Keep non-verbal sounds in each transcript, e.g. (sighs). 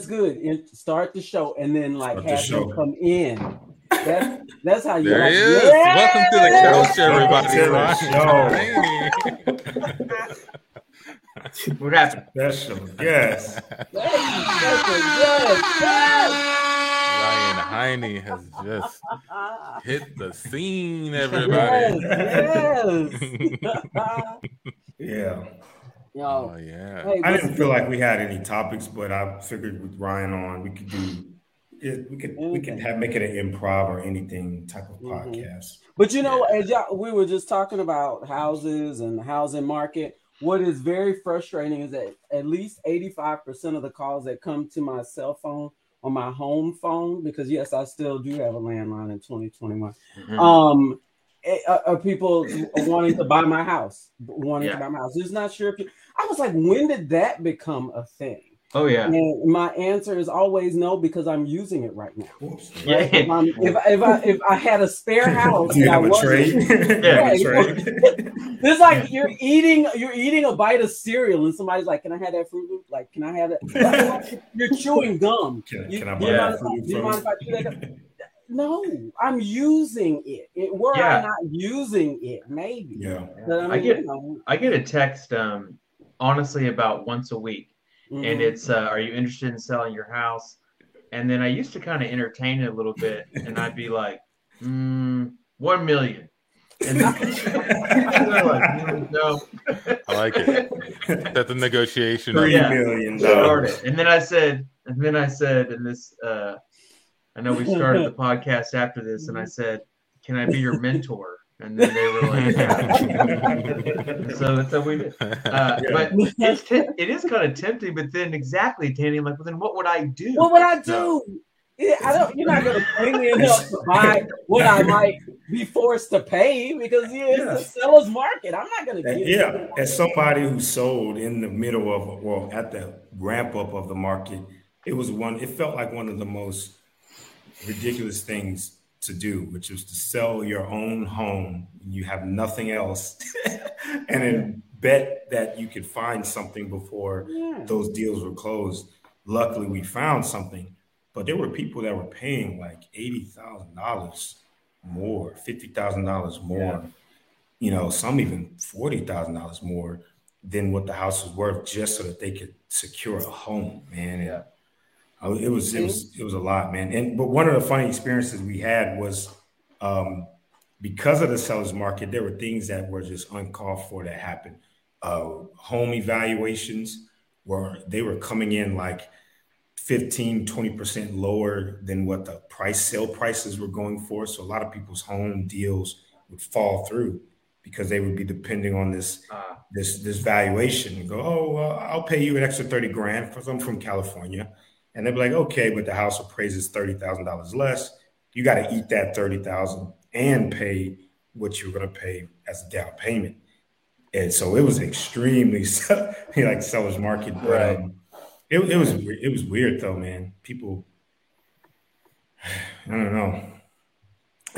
that's good. In, start the show and then like start have them come in. That's that's how you. There like, is. Yeah! Welcome to the couch, everybody. what happened? Special yes. yes, yes. Ryan Heine has just hit the scene, everybody. Yes, (laughs) Yeah. Yo, Oh yeah. hey, I didn't feel like we had any topics, but I figured with Ryan on, we could do it. We could we could have make it an improv or anything type of Mhm. podcast. But you know, as y'all, we were just talking about houses and the housing market. What is very frustrating is that at least 85% of the calls that come to my cell phone on my home phone, because yes, I still do have a landline in 2021, Mhm. um, eh, are, are people wanting to buy my house, wanting Yeah. to buy my house. Just not sure if you, I was like, when did that become a thing? oh yeah. And my answer is always no, because I'm using it right now. Whoops. Yeah. If, I'm, if, if I if I had a spare (laughs) house, you have a wasn't- (laughs) Yeah, You have a trade? (laughs) It's like you're eating you're eating a bite of cereal and somebody's like, "Can I have that Fruit Loop? Like, can I have that?" you're chewing gum. Can, You- can I do buy Yeah. mind Fruit Loop do you mind if I chew that? No, I'm using it. it were I Yeah. not using it? Maybe. Yeah. But I, mean, I get- you know, I get a text um honestly about once a week, and mhm. it's uh, are you interested in selling your house? And then I used to kind of entertain it a little bit, and I'd be like, mm, one million. And then (laughs) they're like, "Mm, no. I like it. That's the negotiation. Three Yeah. million started. dollars. And then I said, and then I said, and this, uh, I know we started the (laughs) podcast after this, and I said, can I be your mentor? And then they were like, yeah. (laughs) so that's how we did. Uh, Yeah. But (laughs) it's te- it is kind of tempting. But then exactly, Tanny, I'm like, well, then what would I do? what would I do? So, Yeah, I don't. You're not gonna bring me enough to buy what I might be forced to pay because yeah, it's the seller's market. I'm not gonna And get yeah, as somebody who sold in the middle of, well, at the ramp up of the market, it was one. It felt like one of the most ridiculous things to do, which was to sell your own home you have nothing else, (laughs) and then bet that you could find something before Yeah. those deals were closed. Luckily, we found something, but there were people that were paying like eighty thousand dollars more, fifty thousand dollars more. You know, some even forty thousand dollars more than what the house was worth, just so that they could secure a home. Man, Yeah. It was it was it was a lot, man. And but one of the funny experiences we had was um, because of the sellers market, there were things that were just uncalled for that happened. Uh, home evaluations were they were coming in like 15 20% lower than what the price sale prices were going for so a lot of people's home deals would fall through because they would be depending on this uh, this this valuation and go oh well, i'll pay you an extra 30 grand because i'm from california and they'd be like okay but the house appraises $30000 less. You got to eat that 30000 and pay what you're going to pay as a down payment. And so it was extremely (laughs) like seller's market but Right. um, it, it was it was weird though man. People (sighs) i don't know.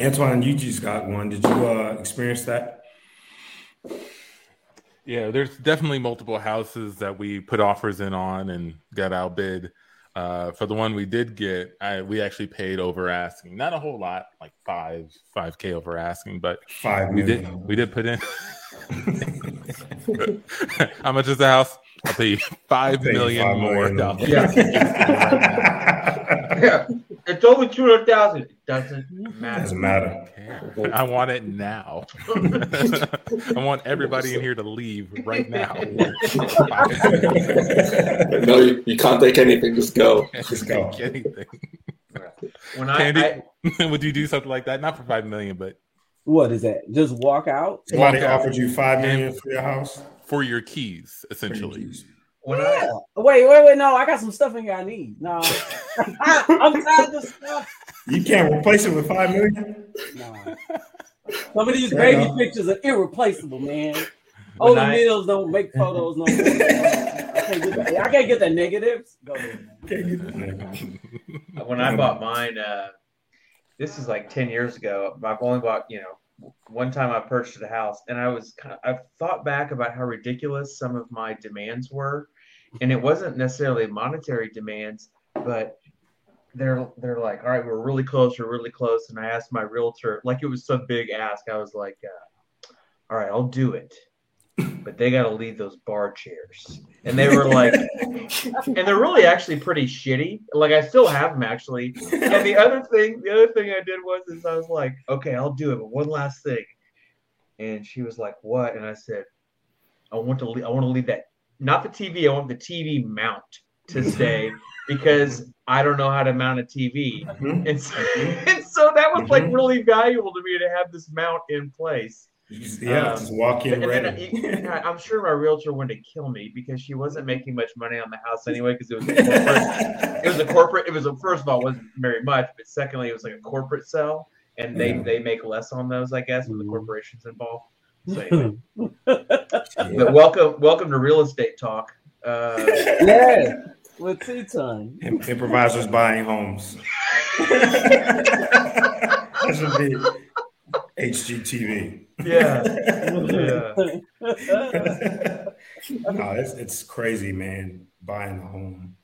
Antoine you just got one. Did you uh experience that? Yeah, there's definitely multiple houses that we put offers in on and got outbid. Uh, for the one we did get, I, we actually paid over asking. Not a whole lot, like five five k over asking, but five we did million. we did put in. (laughs) How much is the house? I'll pay you five I'll pay you million five more million. dollars. Yeah. (laughs) (laughs) yeah, it's over two hundred thousand. It doesn't matter. doesn't matter I want it now. (laughs) I want everybody in here to leave right now. (laughs) No, you, you can't take anything. Just go. (laughs) Just go. Anything. When I, Candy, I would you do something like that? Not for five million, but What is that? Just walk out? somebody Walk out. offered you five million for your house for your keys, essentially. When I Wait, wait, wait. No, I got some stuff in here I need. No, (laughs) I'm tired of stuff. you can't replace it with five million No. (laughs) Some of these baby enough. pictures are irreplaceable, man. When Older mills don't make (laughs) photos no more. I can't get the, I can't get the negatives. Go ahead. man. Can't get that. when I bought mine, uh, this is like ten years ago. I've only bought, you know, one time I purchased a house, and I was kind of, I've thought back about how ridiculous some of my demands were, and it wasn't necessarily monetary demands, but they're they're like, all right, we're really close, we're really close. And I asked my realtor, like it was some big ask. I was like, uh, all right, I'll do it, but they got to leave those bar chairs. And they were like, (laughs) and they're really actually pretty shitty. Like I still have them actually. And the other thing, the other thing I did was is I was like, okay, I'll do it, but one last thing. And she was like, what? And I said, I want to leave, I want to leave that not the TV. I want the TV mount to stay (laughs) because I don't know how to mount a TV. Mhm. And so, and so that was like Mhm. really valuable to me to have this mount in place. You just- yeah, Um, just walk in And then ready. I, I'm sure my realtor wanted to kill me because she wasn't making much money on the house anyway because it was a corporate, it was a corporate. It was a first of all it wasn't very much, but secondly it was like a corporate sell, and they Yeah. they make less on those, I guess, with the corporations involved. So (laughs) anyway, Yeah. but welcome welcome to real estate talk. Uh, yeah, with tea time. Im- Improvisers buying homes. (laughs) that should be HGTV. yeah, yeah. (laughs) no, it's it's crazy, man. Buying a home,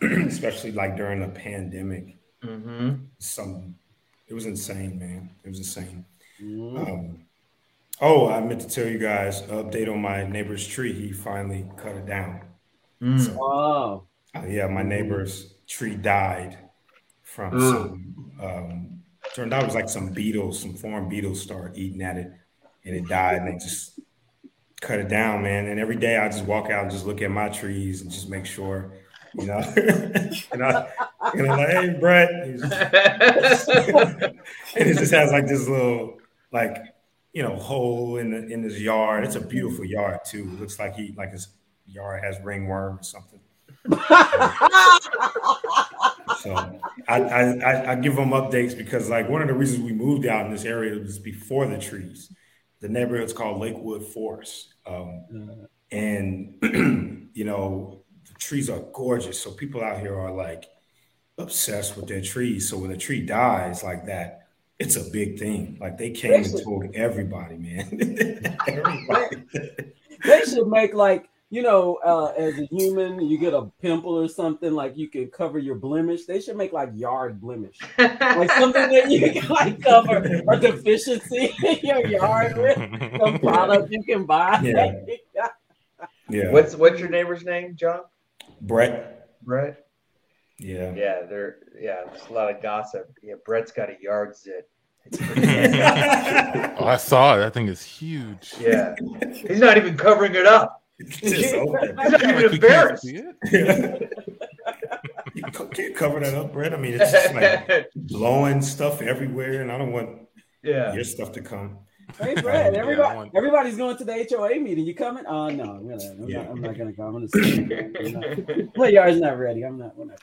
(clears throat) especially like during the pandemic. hmm Some, it was insane, man. It was insane. Mhm. Um, oh, I meant to tell you guys update on my neighbor's tree. He finally cut it down. Mm. Wow. Uh, yeah, my neighbor's tree died from Ugh. some. Um, turned out it was like some beetles, some foreign beetles started eating at it, and it died. And they just cut it down, man. And every day I just walk out and just look at my trees and just make sure, you know. (laughs) and I, and I'm like, hey, Brett. He's- (laughs) and it just has like this little, like, you know, hole in the in his yard. It's a beautiful yard too. It looks like he like his yard has ringworm or something. (laughs) So I, I, I, I give them updates because like one of the reasons we moved out in this area was before the trees. The neighborhood's called Lakewood Forest, um, and (clears throat) you know the trees are gorgeous. So people out here are like obsessed with their trees. So when a tree dies like that, it's a big thing. Like they came and told everybody, man. everybody. (laughs) they should make like you know, uh, as a human, you get a pimple or something like you can cover your blemish. They should make like yard blemish, like something that you can like cover a deficiency in your yard with. Some (laughs) product you can buy. Yeah. (laughs) Yeah. What's what's your neighbor's name, John? Brett? Brett. Yeah. Yeah, there. Yeah, there's a lot of gossip. Yeah, Brett's got a yard zit. (laughs) oh, I saw it. That thing is huge. Yeah, he's not even covering it up. It's just open. He's not Like, you can't embarrassed. see it? (laughs) you co- can't cover that up, Brett. I mean, it's just like (laughs) blowing stuff everywhere, and I don't want yeah. your stuff to come. Hey, Brad, Yeah, everybody, want- everybody's going to the HOA meeting. You coming? Oh no, I'm, gonna, I'm, Yeah. not, I'm not gonna come. I'm gonna see. My yard's not ready. I'm not. We're not.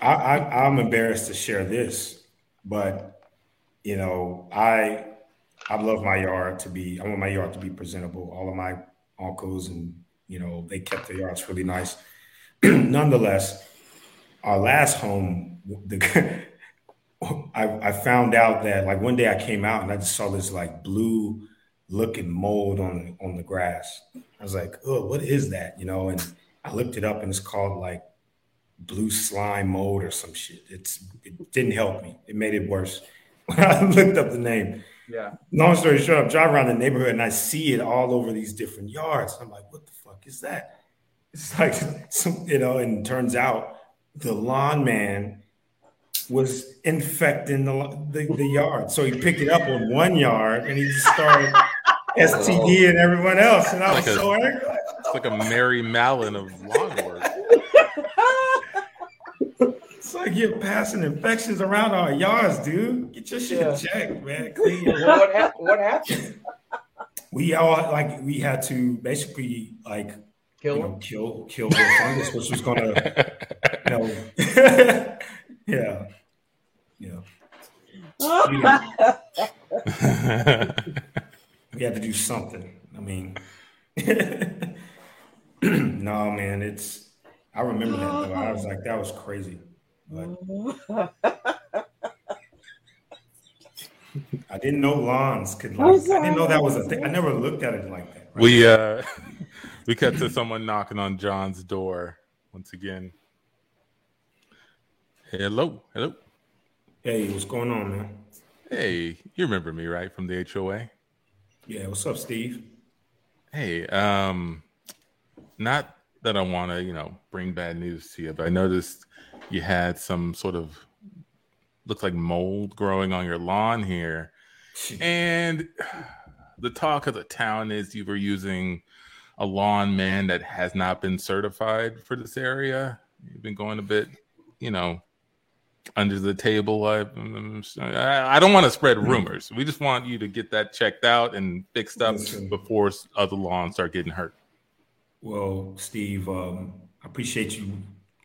I, I I'm embarrassed to share this, but you know, I I love my yard to be. I want my yard to be presentable. All of my uncles and you know they kept their yards really nice. (clears throat) Nonetheless, our last home, the (laughs) I, I found out that like one day I came out and I just saw this like blue looking mold on on the grass. I was like, oh, what is that? You know, and I looked it up and it's called like blue slime mold or some shit. It's it didn't help me. It made it worse. (laughs) When I looked up the name. Yeah. Long story short, I'm driving around the neighborhood and I see it all over these different yards. I'm like, what the fuck is that? It's (laughs) like some, you know, and turns out the lawn man was infecting the, the, the yard. So he picked it up on one yard and he just started (laughs) STD and everyone else. And I was Like a- so angry. It's like a Mary Mallon of lawn work. It's like you're passing infections around our yards, dude. Get your shit Yeah. checked, man. (laughs) Clean your Well, what, hap- what happened? (laughs) we all like we had to basically like Kill you know kill kill the fungus, which was gonna (laughs) you know yeah yeah we had to do something. I mean no man, it's I remember that though. I was like that was crazy. But (laughs) I didn't know lawns could like I didn't know that was a thing. I never looked at it like that. right? we uh (laughs) we cut to someone knocking on John's door once again. Hello, hello. Hey, what's going on, man? Hey, you remember me, right, from the HOA? Yeah, what's up, Steve? Hey, um, not that I want to, you know, bring bad news to you, but I noticed you had some sort of looks like mold growing on your lawn here, and the talk of the town is you were using a lawn man that has not been certified for this area. You've been going a bit, you know, under the table. I, I don't want to spread rumors. We just want you to get that checked out and fixed up before other lawns start getting hurt. Well, Steve, um, I appreciate you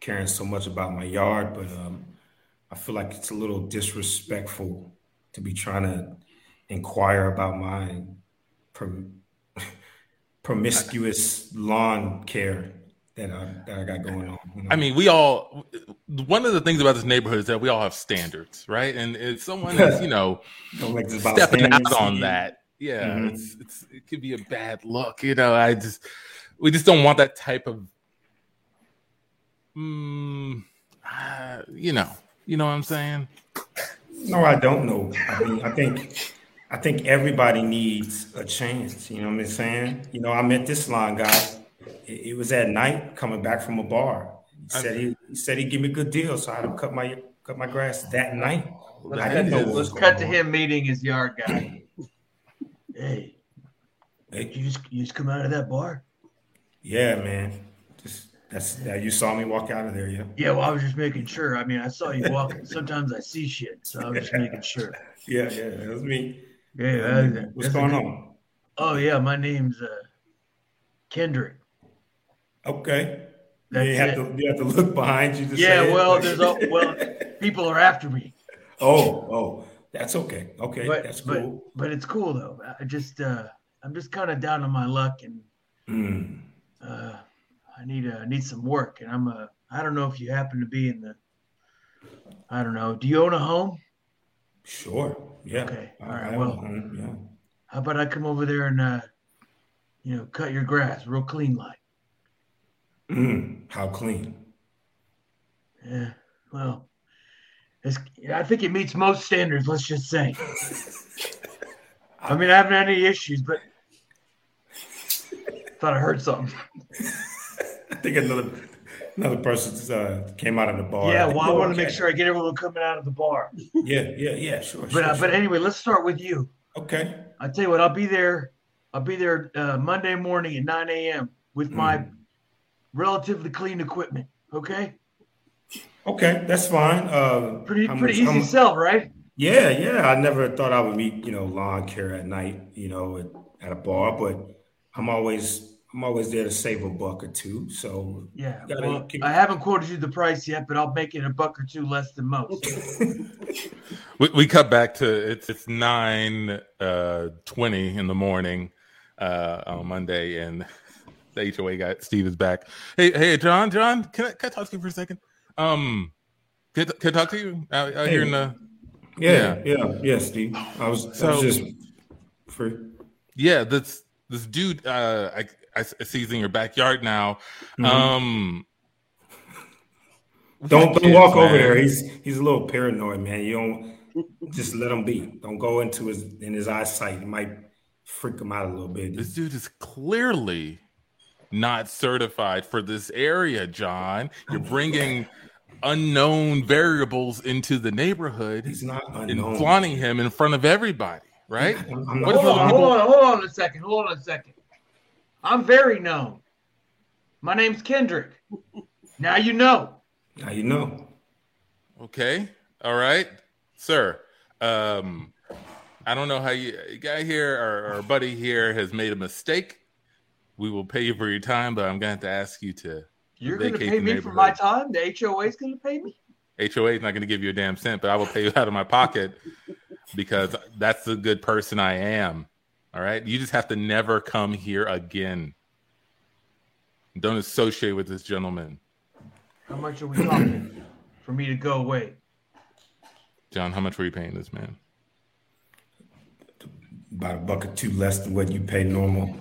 caring so much about my yard, but um, I feel like it's a little disrespectful to be trying to inquire about my prom- (laughs) promiscuous lawn care that I, that I got going on. you know? I mean, we all. One of the things about this neighborhood is that we all have standards, right? And if someone is, you know, (laughs) Don't make this about stepping out on that, yeah, Mhm. it's, it's it could be a bad look. You know, I just we just don't want that type of, mm, uh, you know, you know what I'm saying? No, I don't know. I mean, I think I think everybody needs a chance. You know what I'm saying? You know, I met this line guy. It, it was at night coming back from a bar. He said he, he said he'd give me a good deal, so I had him cut my cut my grass that night. Let's, I cut, didn't know to, what let's was cut to on. him meeting his yard guy. (clears throat) hey, Hey, you just you just come out of that bar? Yeah, man. Just that's yeah, you saw me walk out of there, yeah. Yeah, well, I was just making sure. I mean, I saw you walking. Sometimes I see shit, so I was just making sure. (laughs) Yeah, yeah, that was me. Yeah, I- What's going on? Oh yeah, my name's uh, Kendrick. Okay. That's you have it. to you have to look behind you to Yeah, say it? well, there's well, (laughs) people are after me, Oh, oh, that's okay. Okay, but that's but cool. but it's cool though. I just uh, I'm just kind of down on my luck, and Mm. Uh, I need uh, need some work. And I'm a I don't know if you happen to be in the. I don't know. Do you own a home? Sure. Yeah. Okay, all right, well- yeah. How about I come over there and uh, you know cut your grass real clean like? Mm, how clean. Yeah. Well, it's, I think it meets most standards. Let's just say. (laughs) I mean, I haven't had any issues, but thought I heard something. (laughs) I think another another person uh, came out of the bar. yeah. Well, I want to make sure I get everyone coming out of the bar. Yeah, yeah, yeah. Sure. But sure, uh, but anyway, let's start with you. okay. I tell you what, I'll be there. I'll be there uh, Monday morning at 9 a.m. with my Mm. relatively clean equipment. Okay. Okay, that's fine. Uh, Pretty pretty easy mu- sell, right? Yeah, yeah. I never thought I would meet you know lawn care at night, you know, at, at a bar, but I'm always I'm always there to save a buck or two. So Yeah. Gotta Well, keep- I haven't quoted you the price yet, but I'll make it a buck or two less than most. (laughs) We, we cut back to it's it's nine uh, twenty in the morning uh, on Monday, and (laughs) the HOA guy Steve is back. Hey, hey, John, John, can I, can I talk to you for a second? Um, can, I- can I talk to you out, out here in the? yeah, yeah, yeah, Steve. I was, I was just free. Yeah, this this dude, uh, I, I see he's in your backyard now. Mhm. Um, Don't don't kids, walk over there. He's he's a little paranoid, man. You don't just let him be. Don't go into his in his eyesight. It might freak him out a little bit. This dude is clearly not certified for this area, John. You're bringing unknown variables into the neighborhood He's not and flaunting him in front of everybody, right? I'm, I'm What not if hold on, hold on, hold on a second. Hold on a second. I'm very known. My name's Kendrick. Now you know. Now you know. Okay. All right, sir. Um, I don't know how you a guy here or, or buddy here has made a mistake. We will pay you for your time, but I'm gonna have to ask you to You're going to pay me for my time. The HOA is going to pay me. HOA is not going to give you a damn cent, but I will pay you (laughs) out of my pocket because that's the good person I am. All right. You just have to never come here again. Don't associate with this gentleman. How much are we talking for me to go away? John, how much were you paying this man? About a buck or two less than what you pay normal.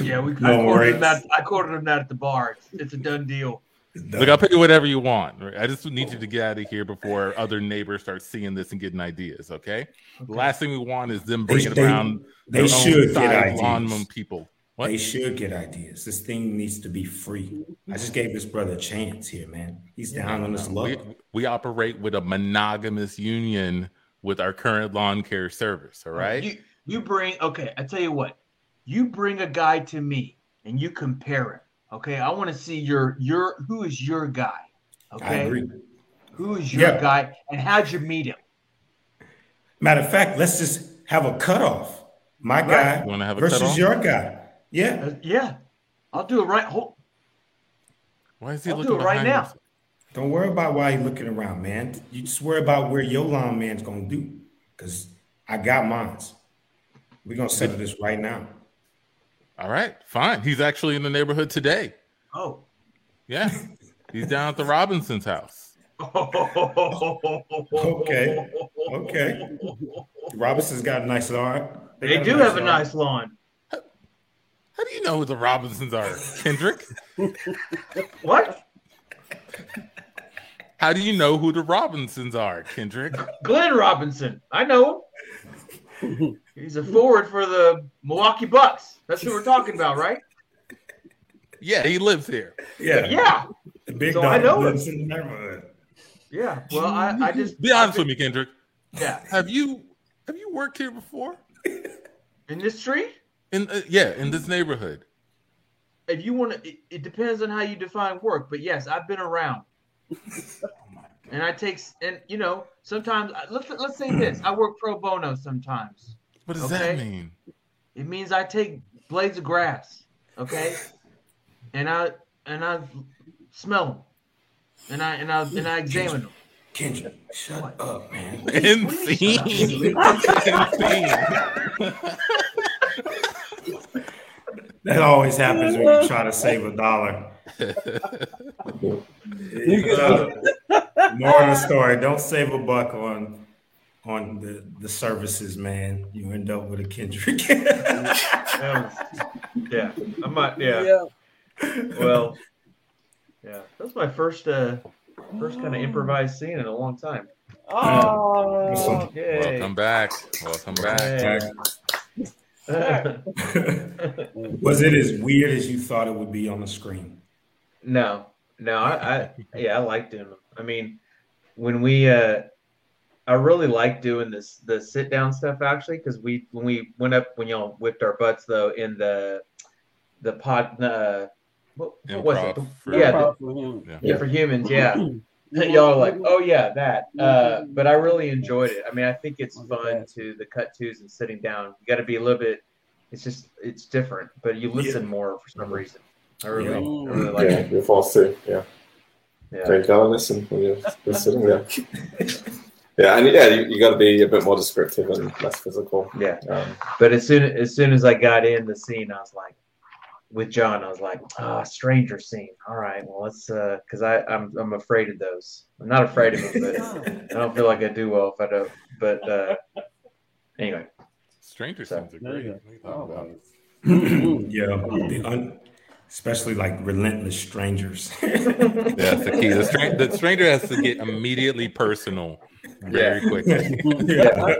Yeah, we. I Don't quoted worry. him that. I quoted him that at the bar. It's, it's a done deal. Look, I'll pay you whatever you want. I just need you to get out of here before other neighbors start seeing this and getting ideas. Okay. The last thing we want is them bringing they- around they their should get ideas. people. What? They should get ideas. This thing needs to be free. I just gave this brother a chance here, man. He's down on his luck. we, we operate with a monogamous union with our current lawn care service. All right. You you bring okay. I tell you what. You bring a guy to me and you compare him. Okay, I want to see your your who is your guy. I Okay, agree. who is your Yeah. guy and how'd you meet him? Matter of fact, let's just have a cutoff. My guy You have a versus cutoff? your guy. Yeah. Uh, yeah, I'll do it right. Hold, Why is he I'll do it right now. himself? Don't worry about why you're looking around, man. You just worry about where your lawn man's gonna do. Cause I got mines. We're gonna settle this right now. All right, fine. He's actually in the neighborhood today. oh. Yeah, he's down at the Robinson's house. Okay, okay. Robinson's got a nice lawn. They got do have a nice lawn. How do you know who the Robinsons are, Kendrick? (laughs) What? How do you know who the Robinsons are, Kendrick? Glenn Robinson. I know him. (laughs) He's a forward for the Milwaukee Bucks. That's who we're talking about, right? Yeah, he lives here. Yeah, Yeah. The big So dog I know him. lives in the neighborhood. Yeah. Well, I, I just Be honest with me, Kendrick. Yeah. Have you have you worked here before? In this tree, In uh, yeah, in this neighborhood. if you want to, it, it depends on how you define work. But yes, I've been around. (laughs) and I take and you know sometimes let's let's say this: I work pro bono sometimes. What does Okay. that mean? It means I take blades of grass, okay, and I and I smell them, and I and I and I examine them. Kendrick, shut up, man. (laughs) And scene. And scene. (laughs) That always happens when you try to save a dollar. (laughs) Uh, more of the story. Don't save a buck on on the, the services, man. You end up with a Kendrick. That (laughs) yeah, I might. Yeah. Well, yeah, that's my first uh first kind of improvised scene in a long time. Oh, Yay. Welcome back. Welcome back. Yay. (laughs) Was it as weird as you thought it would be on the screen? no, no, I, I (laughs) yeah, I like doing them. I mean, when we uh I really like doing this the sit down stuff actually because we when we went up when y'all whipped our butts though in the the pod uh what, what was it? Improv for- yeah, the, for him. Yeah. yeah, for humans, yeah. (laughs) Y'all are like, oh yeah, that. Uh, but I really enjoyed it. I mean, I think it's fun to the cut twos and sitting down. You got to be a little bit. It's just it's different, but you listen more for some reason. I really, I really like yeah, it. you're forced to. Yeah, Yeah. so you gotta listen when you're, you're sitting there. (laughs) yeah, and yeah, you, you got to be a bit more descriptive and less physical. Yeah. Um, But as soon as soon as I got in the scene, I was like, with John, I was like, ah, stranger scene. All right, well let's uh, because I I'm I'm afraid of those. I'm not afraid of them, but (laughs) I don't feel like I do well if I don't. But uh, anyway, Stranger So, Things are there great. you What are you go. Oh, about? (clears throat) yeah, the un, especially like relentless strangers. (laughs) That's the key. The, stra- the stranger has to get immediately personal very quickly. yeah.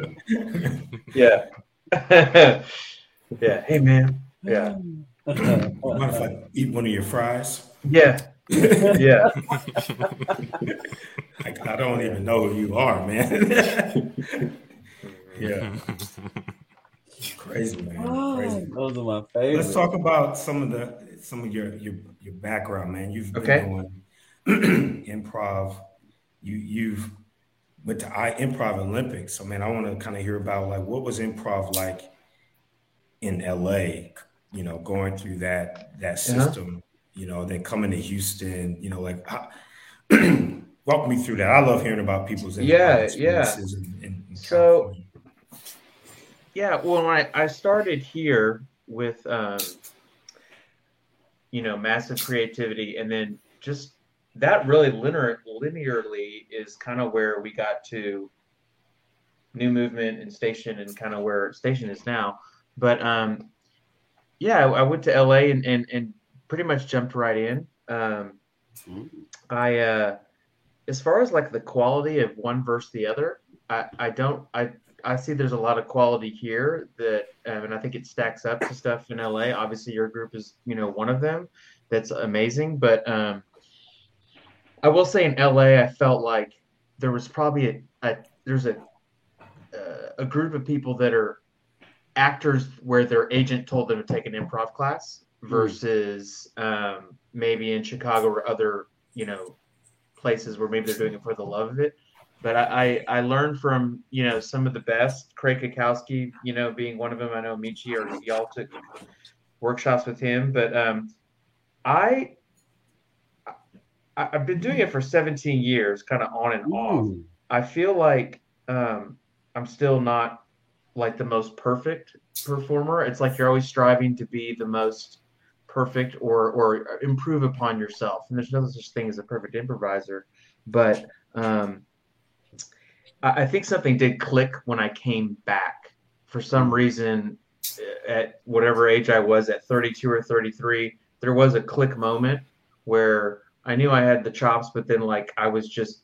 (laughs) yeah, (laughs) yeah. Hey man, yeah, Mind if I eat one of your fries? yeah, yeah. Like, I don't even know who you are, man. yeah, crazy man, crazy. Those are my favorite. Let's talk about some of the some of your your, your background, man. You've been Okay. doing (clears throat) improv. You you've went to I Improv Olympics. So man, I want to kind of hear about like what was improv like in LA. You know, going through that that Uh-huh. system. You know, then coming to Houston. You know, like how, (clears throat) walk me through that. I love hearing about people's yeah, Yeah, experiences in, in, in So- California. Yeah, well, when I, I started here with, um, you know, massive creativity, and then just that really linear, linearly is kind of where we got to new movement and station and kind of where station is now. But um, yeah, I, I went to LA and, and, and pretty much jumped right in. Um, I uh, as far as like the quality of one versus the other, I I don't I I see there's a lot of quality here that um, and I think it stacks up to stuff in LA. Obviously, your group is you know one of them. That's amazing, but um, I will say in LA, I felt like there was probably a, a there's a uh, a group of people that are actors where their agent told them to take an improv class versus um, maybe in Chicago or other you know places where maybe they're doing it for the love of it. But I, I, I learned from you know some of the best, Craig Cackowski, you know, being one of them. I know Michi or y'all took workshops with him, but um, I I've been doing it for 17 years, kind of on and off. Ooh. I feel like um, I'm still not like the most perfect performer. It's like you're always striving to be the most perfect or or improve upon yourself. And there's no such thing as a perfect improviser, but um, I, think something did click when I came back. For some reason, at whatever age I was, at 32 or 33, there was a click moment where I knew I had the chops, but then like I was just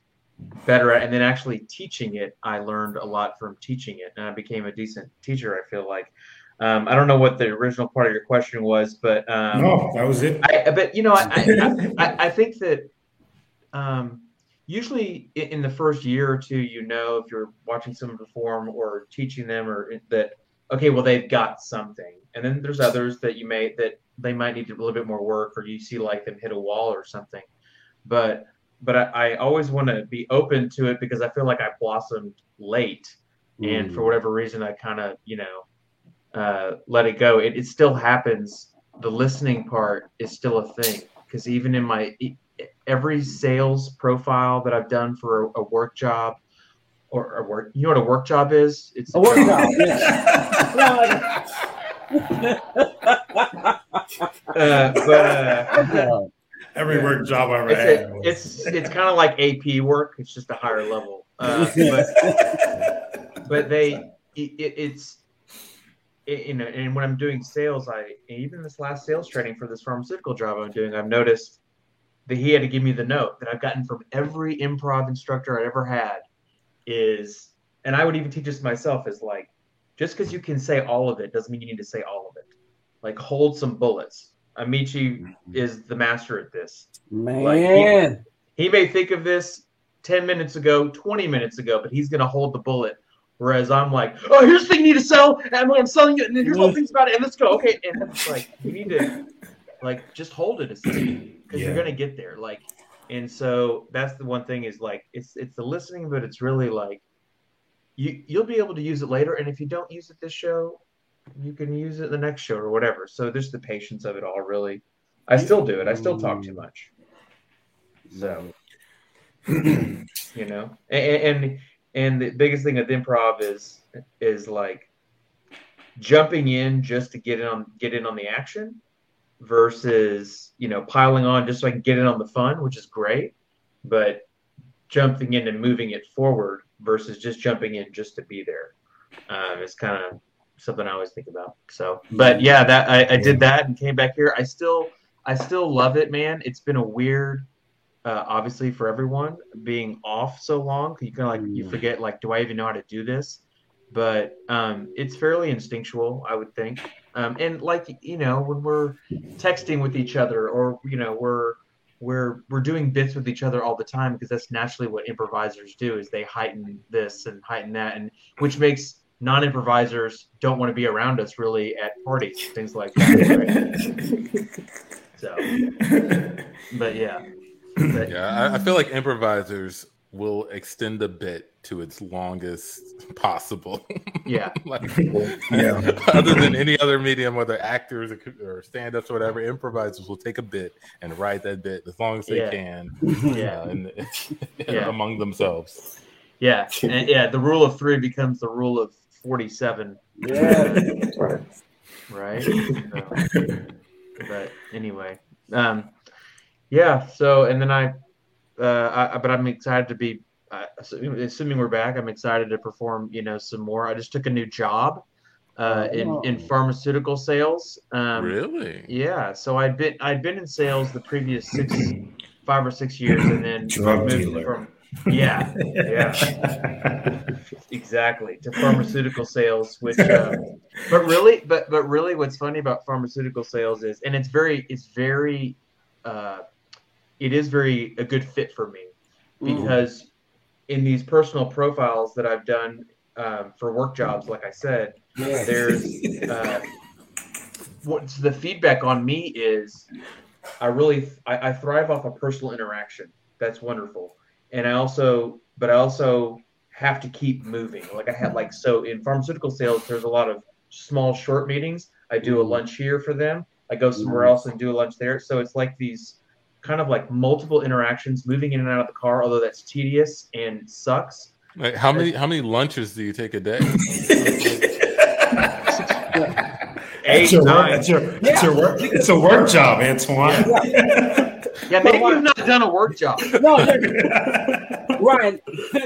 better at and then actually teaching it i learned a lot from teaching it and i became a decent teacher i feel like um, i don't know what the original part of your question was but um, no, that was it. I, but you know I, I, I, (laughs) I think that um, usually in the first year or two you know if you're watching someone perform or teaching them or that okay well they've got something. And then there's others that you may that they might need a little bit more work or you see like them hit a wall or something. But but I, I always want to be open to it because I feel like I blossomed late, and for whatever reason, I kind of you know uh, let it go. It, it still happens. The listening part is still a thing. Because even in my every sales profile that I've done for a, a work job or a work, you know what a work job is? It's A workout, yeah. (laughs) Uh, but uh, Every Yeah. work job I've ever it's had. A, it's it's kind of like AP work. It's just a higher level. Uh, but but they it, it's it, you know and when i'm doing sales i even this last sales training for this pharmaceutical job i'm doing i've noticed that he had to give me the note that i've gotten from every improv instructor i ever had is and i would even teach this myself is like just because you can say all of it doesn't mean you need to say all of it like hold some bullets amici mm-hmm. is the master at this Man. he may think of this 10 minutes ago, 20 minutes ago, but he's going to hold the bullet. Whereas I'm like, oh, here's the thing you need to sell, and I'm selling it, and here's all the mm. things about it, and let's go. Okay. And it's like, you need to, like, just hold it a second because you're going to get there. Like, and so that's the one thing is like, it's, it's the listening, but it's really like, you, you'll be able to use it later. And if you don't use it this show, you can use it the next show or whatever. So there's the patience of it all, really. I mm. still do it. I still talk too much. So, you know, and, and and the biggest thing with improv is is like jumping in just to get in on get in on the action versus you know piling on just so I can get in on the fun, which is great, but jumping in and moving it forward versus just jumping in just to be there um, is kind of something I always think about. So, but yeah, that I, I did that and came back here. I still I still love it, man. It's been a weird uh, obviously for everyone being off so long you kind of like you Mm. forget like do i even know how to do this but um, it's fairly instinctual i would think um, and like you know when we're texting with each other or you know we're we're we're doing bits with each other all the time because that's naturally what improvisers do is they heighten this and heighten that and which makes non-improvisers don't want to be around us really at parties things like that right? (laughs) so but yeah But- Yeah, I, I feel like improvisers will extend a bit to its longest possible. (laughs) yeah (laughs) like, (laughs) Yeah. other than any other medium, whether actors or, or stand-ups or whatever, improvisers will take a bit and write that bit as long as they Yeah. can, yeah uh, and, Yeah. among themselves. Yeah, and yeah, the rule of three becomes the rule of forty-seven, Yeah. Right. right? So, but anyway, um, yeah. So and then I, uh, I, but I'm excited to be. Uh, assuming, assuming we're back, I'm excited to perform. You know, some more. I just took a new job, uh, in in Oh. pharmaceutical sales. Um, really? Yeah, so I'd been I'd been in sales the previous six five or six years, and then (laughs) Drug moved dealer. from yeah, yeah, (laughs) exactly to pharmaceutical sales. Which, uh, but really, but but really, what's funny about pharmaceutical sales is, and it's very, it's very, uh, it is very a good fit for me because in these personal profiles that I've done um, for work jobs, like I said, there's uh, what's the feedback on me is I really I, I thrive off a personal interaction. That's wonderful, and I also but I also have to keep moving. Like I had like so in pharmaceutical sales, there's a lot of small short meetings. I do a Mhm. lunch here for them. I go somewhere Mhm. else and do a lunch there. So it's like these kind of like multiple interactions, moving in and out of the car. Although that's tedious and sucks. Like, how many how many lunches do you take a day? (laughs) That's your, work, nine. that's, your, that's your work. It's a work job, Antoine. (laughs) Yeah, maybe you've not done a work job. (laughs) No, Ryan,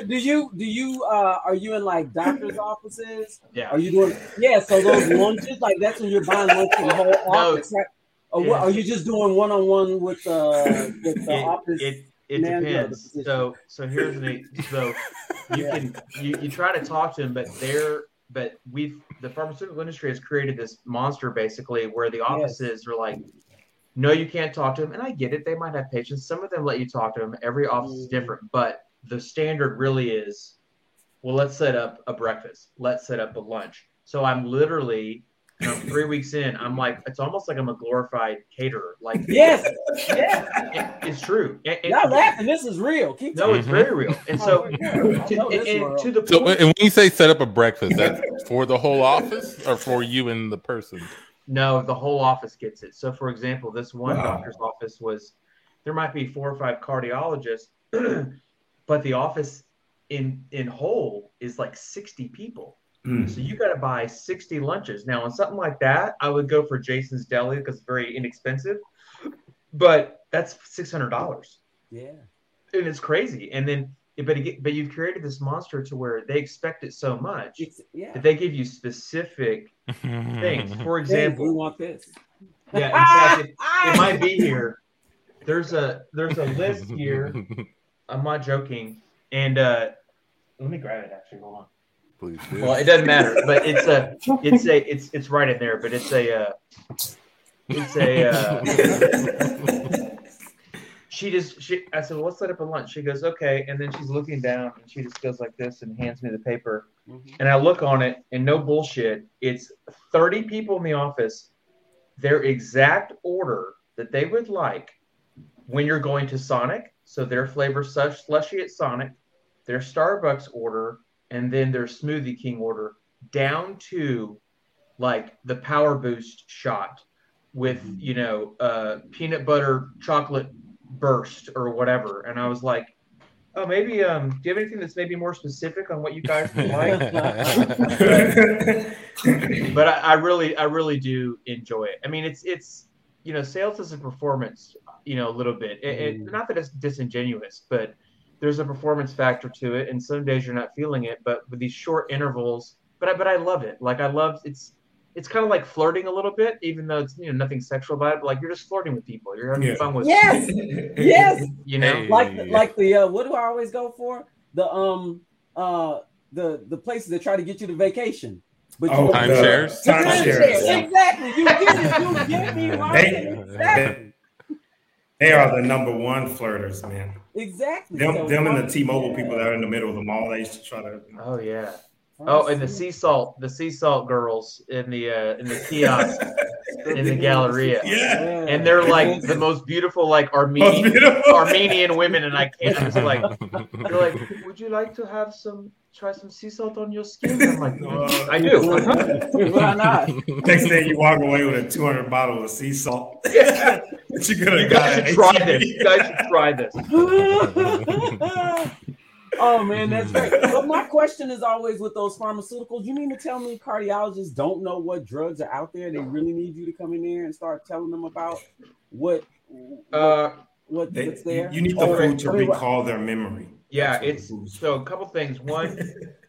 do you do you uh are you in like doctor's offices? Yeah. Are you doing yeah? So those lunches, like that's when you're buying lunch for the whole office, right? Or Yeah. are you just doing one on one with uh (laughs) with the it, office? it, it manager of the depends. So so here's the so you Yeah. can you, you try to talk to them, but they're but we've the pharmaceutical industry has created this monster basically where the offices are like, no, you can't talk to them, and I get it. They might have patients. Some of them let you talk to them. Every office is Mhm. different, but the standard really is, well, let's set up a breakfast. Let's set up a lunch. So I'm literally. You know, three weeks in, I'm like, it's almost like I'm a glorified caterer. Like, (laughs) yes, yes. it- it's true. And- and- Y'all laughing? This is real. Keep no, it's very real. And so, Oh, to, know this and, to the So, point, and when you say set up a breakfast, that's for the whole office or for you and the person? no, the whole office gets it. So, for example, this one Wow. doctor's office was there might be four or five cardiologists, (clears throat) but the office in in whole is like sixty people. Mm. So you got to buy sixty lunches. Now, on something like that, I would go for Jason's Deli because it's very inexpensive, but that's six hundred dollars. yeah. and it's crazy. And then, but it, but you've created this monster to where they expect it so much It's, yeah. that they give you specific things. (laughs) For Hey, we want this. yeah, it, it might be here. There's a there's a list here. (laughs) I'm not joking. And uh, let me grab it. Actually, hold on. Please do. Well, it doesn't matter, but it's a it's a it's it's right in there. But it's a uh, it's a. Uh, she just she I said, well, let's set up a lunch. She goes, okay, and then she's looking down and she just goes like this and hands me the paper. Mhm. And I look on it and no bullshit. It's 30 people in the office, their exact order that they would like when you're going to Sonic. So their flavor such slushy at Sonic, their Starbucks order, and then their Smoothie King order down to like the Power Boost shot with, you know, uh, peanut butter chocolate burst or whatever. And I was like, oh, maybe, um, do you have anything that's maybe more specific on what you guys would like? (laughs) but I, I really, I really do enjoy it. I mean, it's, it's, you know, sales is a performance, you know, a little bit. It, it, Mm. not that it's disingenuous, but there's a performance factor to it. And some days you're not feeling it, but with these short intervals, but I, but I love it. Like I love it's, it's kind of like flirting a little bit, even though it's you know nothing sexual about it. But like you're just flirting with people. You're having Yeah. fun with, Yes, (laughs) yes. you know. Hey. Like like the uh, what do I always go for? The um uh the the places that try to get you to vacation. But Oh, you Timeshares? The Timeshares. timeshares. Exactly. You get it. You get me right. Exactly. They are the number one flirters, man. Exactly. Them, So, them and the T-Mobile people that are in the middle of the mall. They used to try to. Oh yeah. Oh, and the sea salt, the sea salt girls in the uh, in the kiosk (laughs) in the Galleria, Yeah. and they're like the (laughs) most beautiful like Armenian beautiful. Armenian women, and I can't. I'm just like (laughs) they're like, would you like to have some try some sea salt on your skin? I'm like, Uh, I do. Why not? Next day, you walk away with a 200 bottle of sea salt. Yeah. But you could You guys should try this. You guys should (laughs) try this. (laughs) oh man, that's great. But my question is always with those pharmaceuticals. You mean to tell me cardiologists don't know what drugs are out there? They really need you to come in there and start telling them about what what, Uh, what They- what's there. you need the food to I what- recall their memory. Yeah, That's it's the so a couple things. One,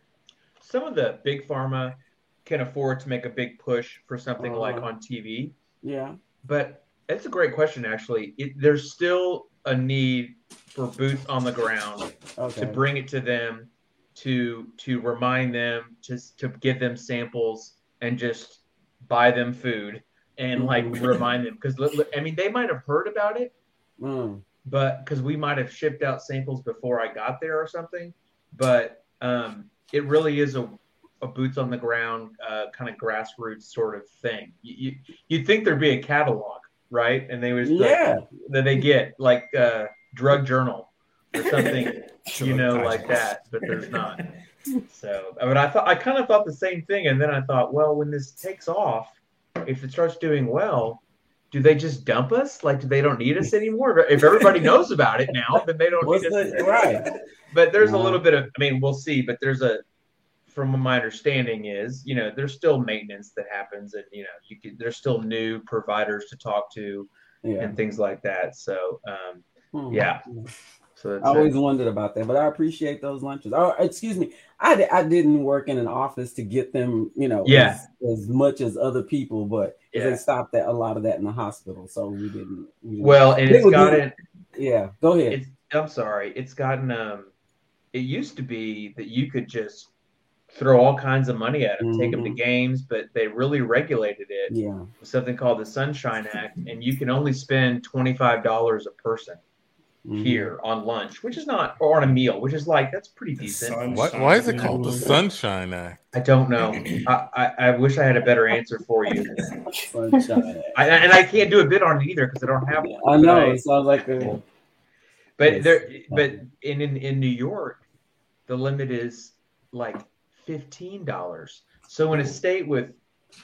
(laughs) some of the big pharma can afford to make a big push for something like Uh-huh. on TV, Yeah. but it's a great question actually. It, there's still a need for boots on the ground Okay. to bring it to them, to to remind them, just to give them samples and just buy them food and like Mhm. remind them because I mean they might have heard about it, Mm. but because we might have shipped out samples before I got there or something. But um, it really is a, a boots on the ground uh, kind of grassroots sort of thing. You, you you'd think there'd be a catalog, right? And they would Yeah. that they get like uh, drug journal or something, (laughs) you know, like that. But there's not. So, I mean, I thought I kind of thought the same thing, and then I thought, well, when this takes off, if it starts doing well, do they just dump us? Like, do they don't need us anymore? If everybody (laughs) knows about it now, then they don't What's need us. the right? But there's a little bit of, I mean, we'll see. But there's a, from my understanding is, you know, there's still maintenance that happens, and you know, you could, there's still new providers to talk to Yeah. and things like that. So, um, Hmm. yeah. so that's I always it. wondered about that, but I appreciate those lunches. Oh, excuse me, I, I didn't work in an office to get them, you know, Yeah. as, as much as other people, but Yeah. they stopped that a lot of that in the hospital, so we didn't. We didn't well, and it's gotten. yeah, go ahead. It's I'm sorry. It's gotten um it used to be that you could just throw all kinds of money at them, take them to games, but they really regulated it yeah, with something called the Sunshine Act, and you can only spend twenty five dollars a person Mhm. here on lunch, which is not or on a meal, which is like that's pretty decent. Sunshine. Why, why is it called the Sunshine Act? I don't know. (clears throat) I, I, I wish I had a better answer for you. Sunshine. I, and I can't do a bit on it either because I don't have one. I know But it sounds like a But there, but in, in in New York, the limit is like fifteen dollars. So in a state with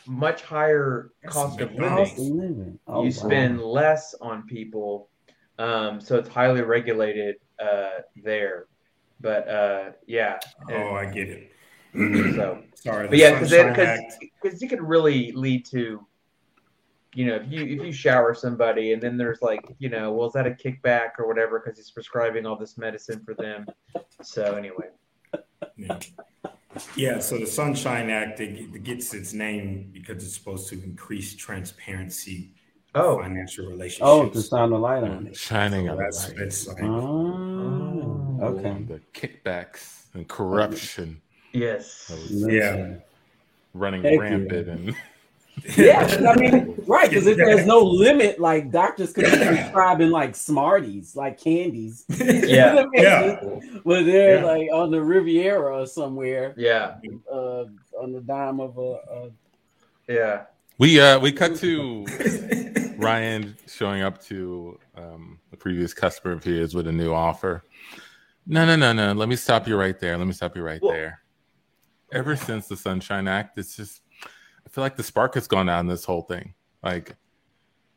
much higher cost of living, of living. Oh, you wow. spend less on people. Um, so it's highly regulated uh, there. But uh, yeah, Oh, I get it. (clears throat) so Sorry. but yeah, because because because it could really lead to, you know, if you if you shower somebody and then there's like, you know, well, is that a kickback or whatever because he's prescribing all this medicine for them. So anyway, Yeah. Yeah, so the Sunshine Act it, it gets its name because it's supposed to increase transparency oh, financial oh, relationships. Oh, to shine the light on mm, it. Shining So on the that's light. it's like ah, Oh, okay. The kickbacks and corruption yes, Yeah. running Thank you. rampant and (laughs) Yeah, 'cause (laughs) I mean, right? Because if there's no limit, like doctors could be prescribing like Smarties, like candies. (laughs) Yeah. Yeah. But they're Yeah. like on the Riviera or somewhere, yeah, uh, on the dime of a. a yeah, we uh we cut to Ryan showing up to um, a previous customer of his with a new offer. No, no, no, no. Let me stop you right there. Let me stop you right Well- there. Ever since the Sunshine Act, it's just I feel like the spark has gone out in this whole thing. Like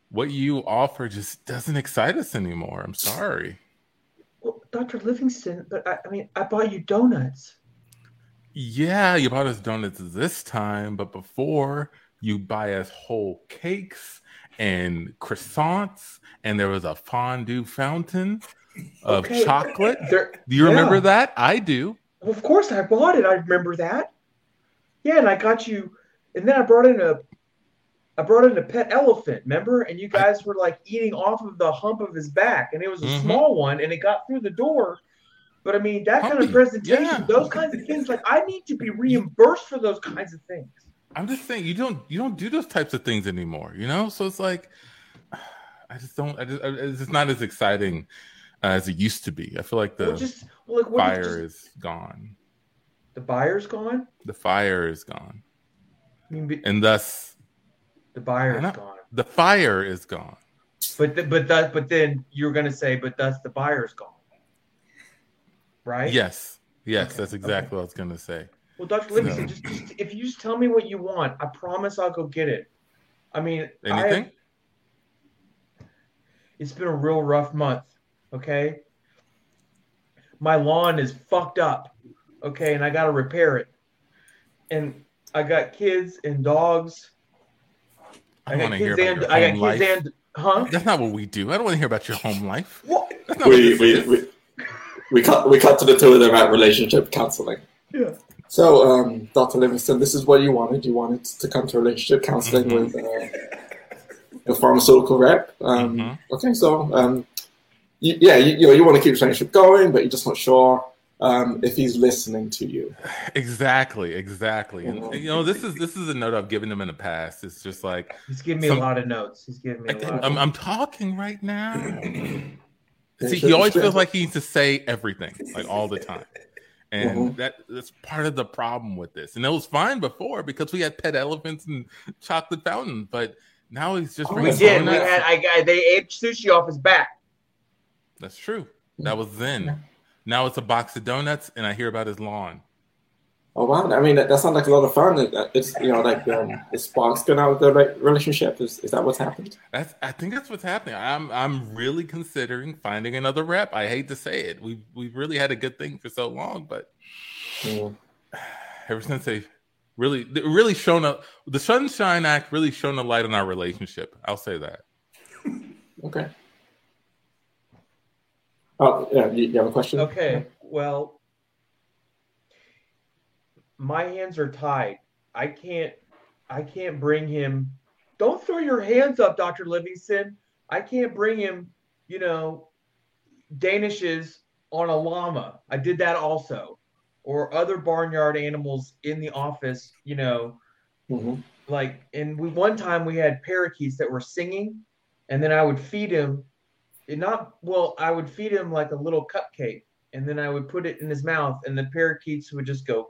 what you offer just doesn't excite us anymore. I'm sorry. well, Doctor Livingston, but I, I mean, I bought you donuts. Yeah, you bought us donuts this time, but before you buy us whole cakes and croissants, and there was a fondue fountain of Okay. chocolate. There, Do you Yeah. remember that? I do. of course, I bought it. I remember that. Yeah, and I got you, and then I brought in a, I brought in a pet elephant. Remember? And you guys were like eating off of the hump of his back, and it was a Mhm. small one, and it got through the door. But I mean, that kind of presentation, yeah. those kinds of things, like I need to be reimbursed for those kinds of things. I'm just saying you don't you don't do those types of things anymore. You know, so it's like I just don't. I just, I- it's just not as exciting as it used to be. I feel like the well, just well, like fire just- is gone. the fire's gone. The fire is gone, I mean, and thus the buyer is gone. the fire is gone. But the, but that but then you're gonna say, but thus the buyer's gone, right? Yes, yes, Okay, that's exactly what I was gonna say. Well, Dr. Livingston, No. just, just if you just tell me what you want, I promise I'll go get it. I mean, I Anything? it's been a real rough month. Okay, my lawn is fucked up. Okay, and I got to repair it. And I got kids and dogs. I I got want to hear kids about and your I home got kids and huh? That's not what we do. I don't want to hear about your home life. What? That's not we, this we, we, we cut we cut to the two of them at relationship counseling. Yeah. So, um, Dr. Livingston, this is what you wanted. You wanted to come to relationship counseling Mhm. with uh, the pharmaceutical rep. Um, Mhm. Okay, so um, you, yeah, you, you know, you want to keep the relationship going, but you're just not sure um, if he's listening to you. Exactly, exactly. And you know, this is this is a note I've given him in the past. It's just like He's giving me Some- a lot of notes. He's giving me a lot. I'm, Of I'm talking right now. (clears throat) See, he always feels like he needs to say everything, like all the time. And Mhm. that that's part of the problem with this. And it was fine before because we had pet elephants and chocolate fountain, but now he's just Oh, we did. We had. I got. They ate sushi off his back. That's true. That was then. Now it's a box of donuts, and I hear about his lawn. Oh wow! I mean, that, that sounds like a lot of fun. It- It's you know like um, is sparks going out with the re- relationship? Is is that what's happened? That's I think that's what's happening. I'm I'm really considering finding another rep. I hate to say it. We've we've really had a good thing for so long, but Mm. (sighs) ever since they really really shown up the Sunshine Act really shown a light on our relationship. I'll say that. (laughs) Okay. Oh yeah, you, have a question? Okay. Well, my hands are tied. I can't. I can't bring him. Don't throw your hands up, Doctor Livingston. I can't bring him. You know, Danishes on a llama. I did that also, or other barnyard animals in the office. You know, hmm like and we one time we had parakeets that were singing and then i would feed him not well i would feed him like a little cupcake and then i would put it in his mouth and the parakeets would just go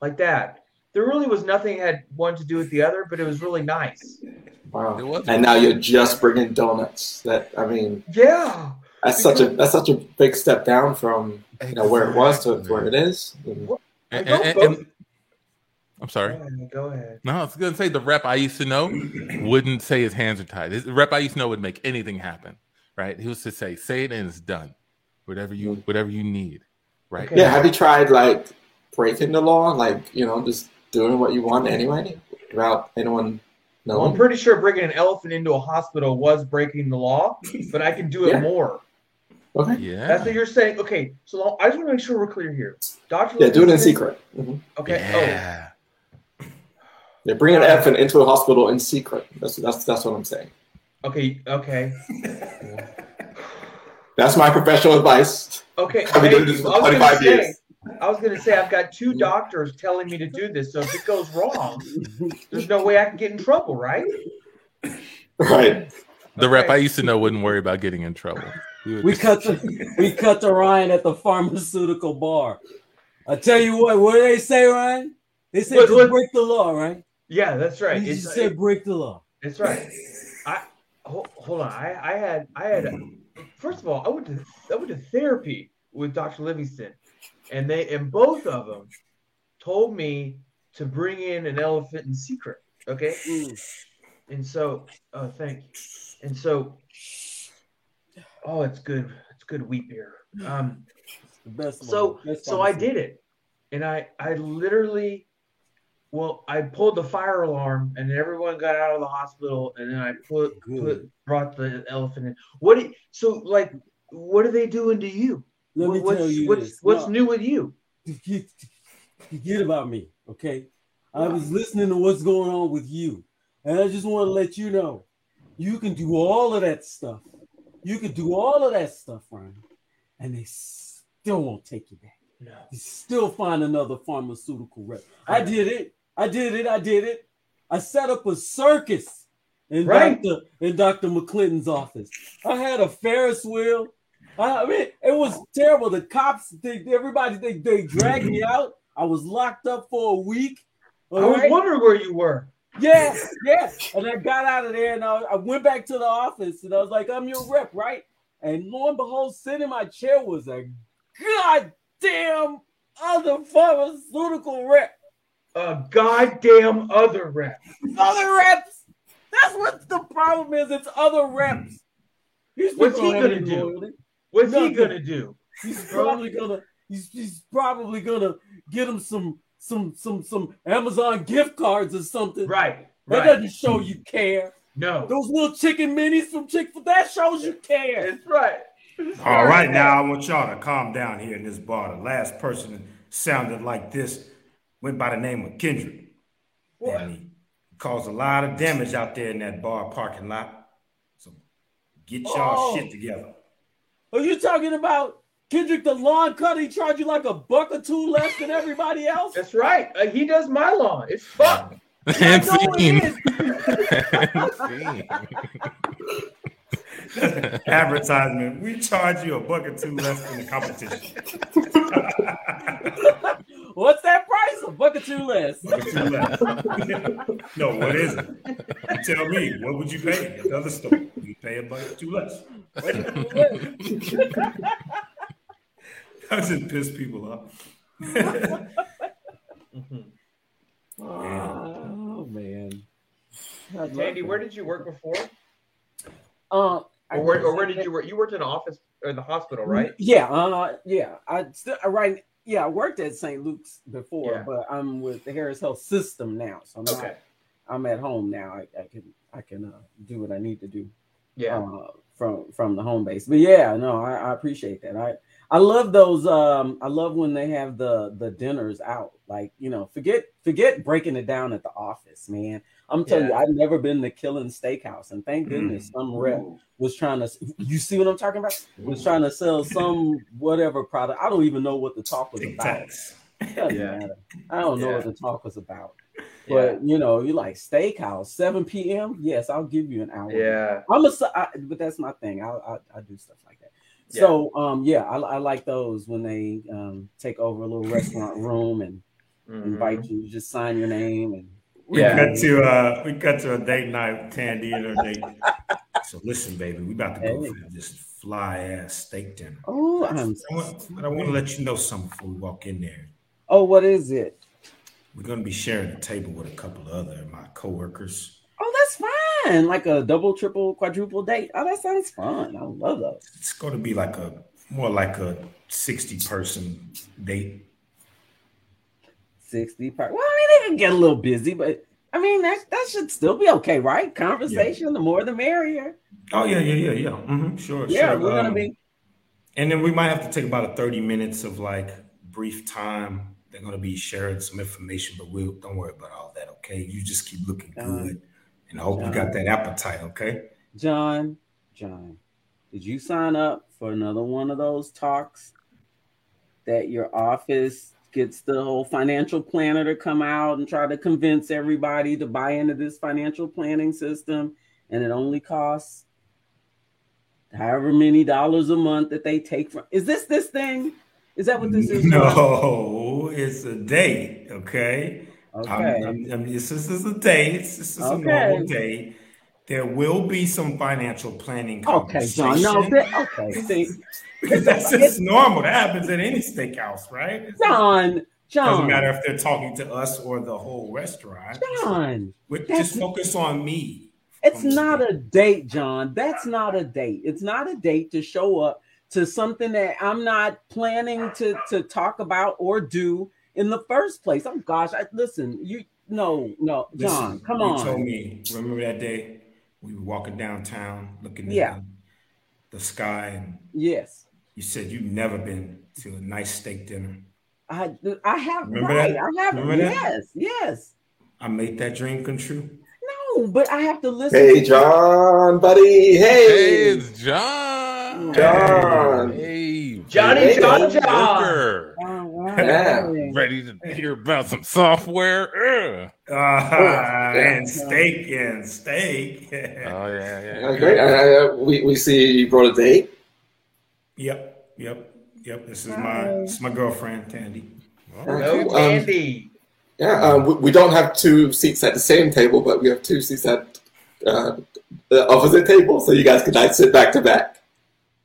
like that there really was nothing had one to do with the other but it was really nice Wow. And now you're just bringing donuts. That I mean, yeah that's such a that's such a big step down from you know where it was to, to where it is. And- And- and- and- I'm sorry. go ahead, go ahead No, I was gonna say the rep I used to know wouldn't say his hands are tied. The rep I used to know would make anything happen, right? He was to say, "Say it and it's done." Whatever you whatever you need, right? Okay. Yeah, have you tried like breaking the law, like you know, just doing what you want anyway, without anyone well, i'm pretty sure bringing an elephant into a hospital was breaking the law but i can do it (laughs) Yeah. more Okay, Yeah. That's what you're saying. Okay, so I just want to make sure we're clear here. Doctor, yeah, do it in secret. hmm Okay. Yeah. Yeah, bring an uh, elephant into a hospital in secret. That's that's that's what I'm saying. Okay. Okay. (laughs) That's my professional advice. Okay. I've been thank doing this for was gonna 25 say- years. I was going to say I've got two doctors telling me to do this, so if it goes wrong, there's no way I can get in trouble, right? Right. The rep I used to know wouldn't worry about getting in trouble. We cut the we cut the Ryan at the pharmaceutical bar. I tell you what, what do they say, Ryan? They say What- just what- break the law, right? Yeah, that's right. You It's, just said break the law. it's right. I hold, hold on. I, I had I had first of all I went to I went to therapy with Dr. Livingston, and they and both of them told me to bring in an elephant in secret. Okay. Mm. And so, oh, thank you. And so, oh, it's good. It's good wheat beer. Um, The best so. Best so I did it, and I, I literally, well, I pulled the fire alarm, and everyone got out of the hospital, and then I put, put brought the elephant in. What? Do, so, like, what are they doing to you? Let me what's tell you what's, this. what's No. new with you? forget, (laughs) forget about me, okay? I was listening to what's going on with you, and I just want to let you know you can do all of that stuff. You can do all of that stuff, Ryan, and they still won't take you back. No. You still find another pharmaceutical rep. I did it. I did it. I did it. I set up a circus in Right. Dr. in Dr. McClinton's office. I had a Ferris wheel. I mean, it was terrible. The cops, they, everybody, they, they dragged me out. I was locked up for a week. I was right? wondering where you were. Yeah, yeah. And I got out of there and I, I went back to the office and I was like, I'm your rep, right? And lo and behold, sitting in my chair was a goddamn other pharmaceutical rep. A goddamn other rep. Other reps. That's what the problem is. It's other reps. These What's he gonna do? loyalty. What's he gonna do? He's probably gonna. He's, he's probably gonna get him some some some some Amazon gift cards or something. Right. That Right. doesn't show you care. No. Those little chicken minis from Chick Fil A, that shows you care. It's right. All right, now I want y'all to calm down here in this bar. The last person that sounded like this went by the name of Kendrick. And he caused a lot of damage out there in that bar parking lot. So Get y'all Oh. shit together. Are you talking about Kendrick the lawn cutter? He charge you like a buck or two less than everybody else? That's right. Uh, he does my lawn. It's fun. and I (laughs) Advertisement. We charge you a buck or two less than the competition. (laughs) What's that price? A buck or two less. Buck or two less. (laughs) no, what is it? You tell me. What would you pay at the other store? You pay a buck or two less. That just piss people off. Mhm. Oh man. I'd Tandy, where did you work before? Uh, I Or where, or where did you work? You worked in an office or the hospital, right? Yeah, uh, yeah. I still I right. Yeah, I worked at St. Luke's before, Yeah. but I'm with the Harris Health System now, so I'm not- Okay. I'm at home now. I, I can I can uh, do what I need to do Yeah. uh, from from the home base. But yeah, no, I, I appreciate that. I I love those. Um, I love when they have the the dinners out. Like you know, forget forget breaking it down at the office, man. I'm telling Yeah. you, I've never been to Killen's Steakhouse, and thank goodness some rep was trying to. You see what I'm talking about? Was trying to sell some whatever product. I don't even know what the talk was Tic about. Doesn't Yeah. matter. I don't know Yeah. what the talk was about. Yeah. But you know, you like steakhouse, 7 p.m. Yes, I'll give you an hour. Yeah. I'm a, s- I, but that's my thing. I, I, I do stuff like that. Yeah. So, um, yeah, I, I like those when they um take over a little restaurant (laughs) room and Mhm. invite you, to just sign your name and We Yeah. got to uh we got to a date night, Tandy and her date. (laughs) So listen, baby, we about to go Hey. for this fly ass steak dinner. oh, I'm I want, but I want to let you know something before we walk in there. oh, what is it? We're gonna be sharing a table with a couple of other my coworkers. Oh, that's fine. And like a double, triple, quadruple date. Oh, that sounds fun. I love those. It's gonna be like a more like a 60 person date. 60 per. Well, I mean, they can get a little busy, but I mean, that, that should still be okay, right? Conversation, the more the merrier. Oh yeah, yeah, yeah, yeah. Mm-hmm. sure, Yeah, sure. we're gonna Um, be. And then we might have to take about a 30 minutes of like brief time. They're gonna be sharing some information, but we'll don't worry about all that, okay? You just keep looking John. good. And I hope you got that appetite, okay? John, John, did you sign up for another one of those talks that your office gets the whole financial planner to come out and try to convince everybody to buy into this financial planning system and it only costs however many dollars a month that they take from is this this thing is that what this is (laughs) No, it's a date, okay? Okay I'm, I'm, I'm, this is a date. This is a normal day. There will be some financial planning. okay john no that, okay see because (laughs) that's just normal. That happens at any steakhouse, right? It john john doesn't matter if they're talking to us or the whole restaurant. john We- that's- just focus on me. It's not a date, John. That's not a date. It's not a date to show up to something that I'm not planning to to talk about or do in the first place. Oh gosh, I, listen, you no, no, John, Listen, come you on. You told me. Remember that day we were walking downtown, looking at Yeah. the, the sky, and Yes, you said you've never been to a nice steak dinner. I I have Remember right. that? I have Remember that? yes, yes. I made that dream come true. No, but I have to listen. Hey, to- John, buddy. Hey, Hey, it's John. John. Hey, Johnny Hey, John John. John. Worker. Yeah. Ready to hear about some software? Ugh. Ah, and steak and steak. (laughs) Oh yeah, yeah. Uh, great. Uh, uh, we, we see you brought a date. yep, yep, yep. This is my this is my girlfriend Tandy. Uh, No cool. Um, candy. yeah, um, we, we don't have two seats at the same table, but we have two seats at uh, the opposite table, so you guys can like sit back to back.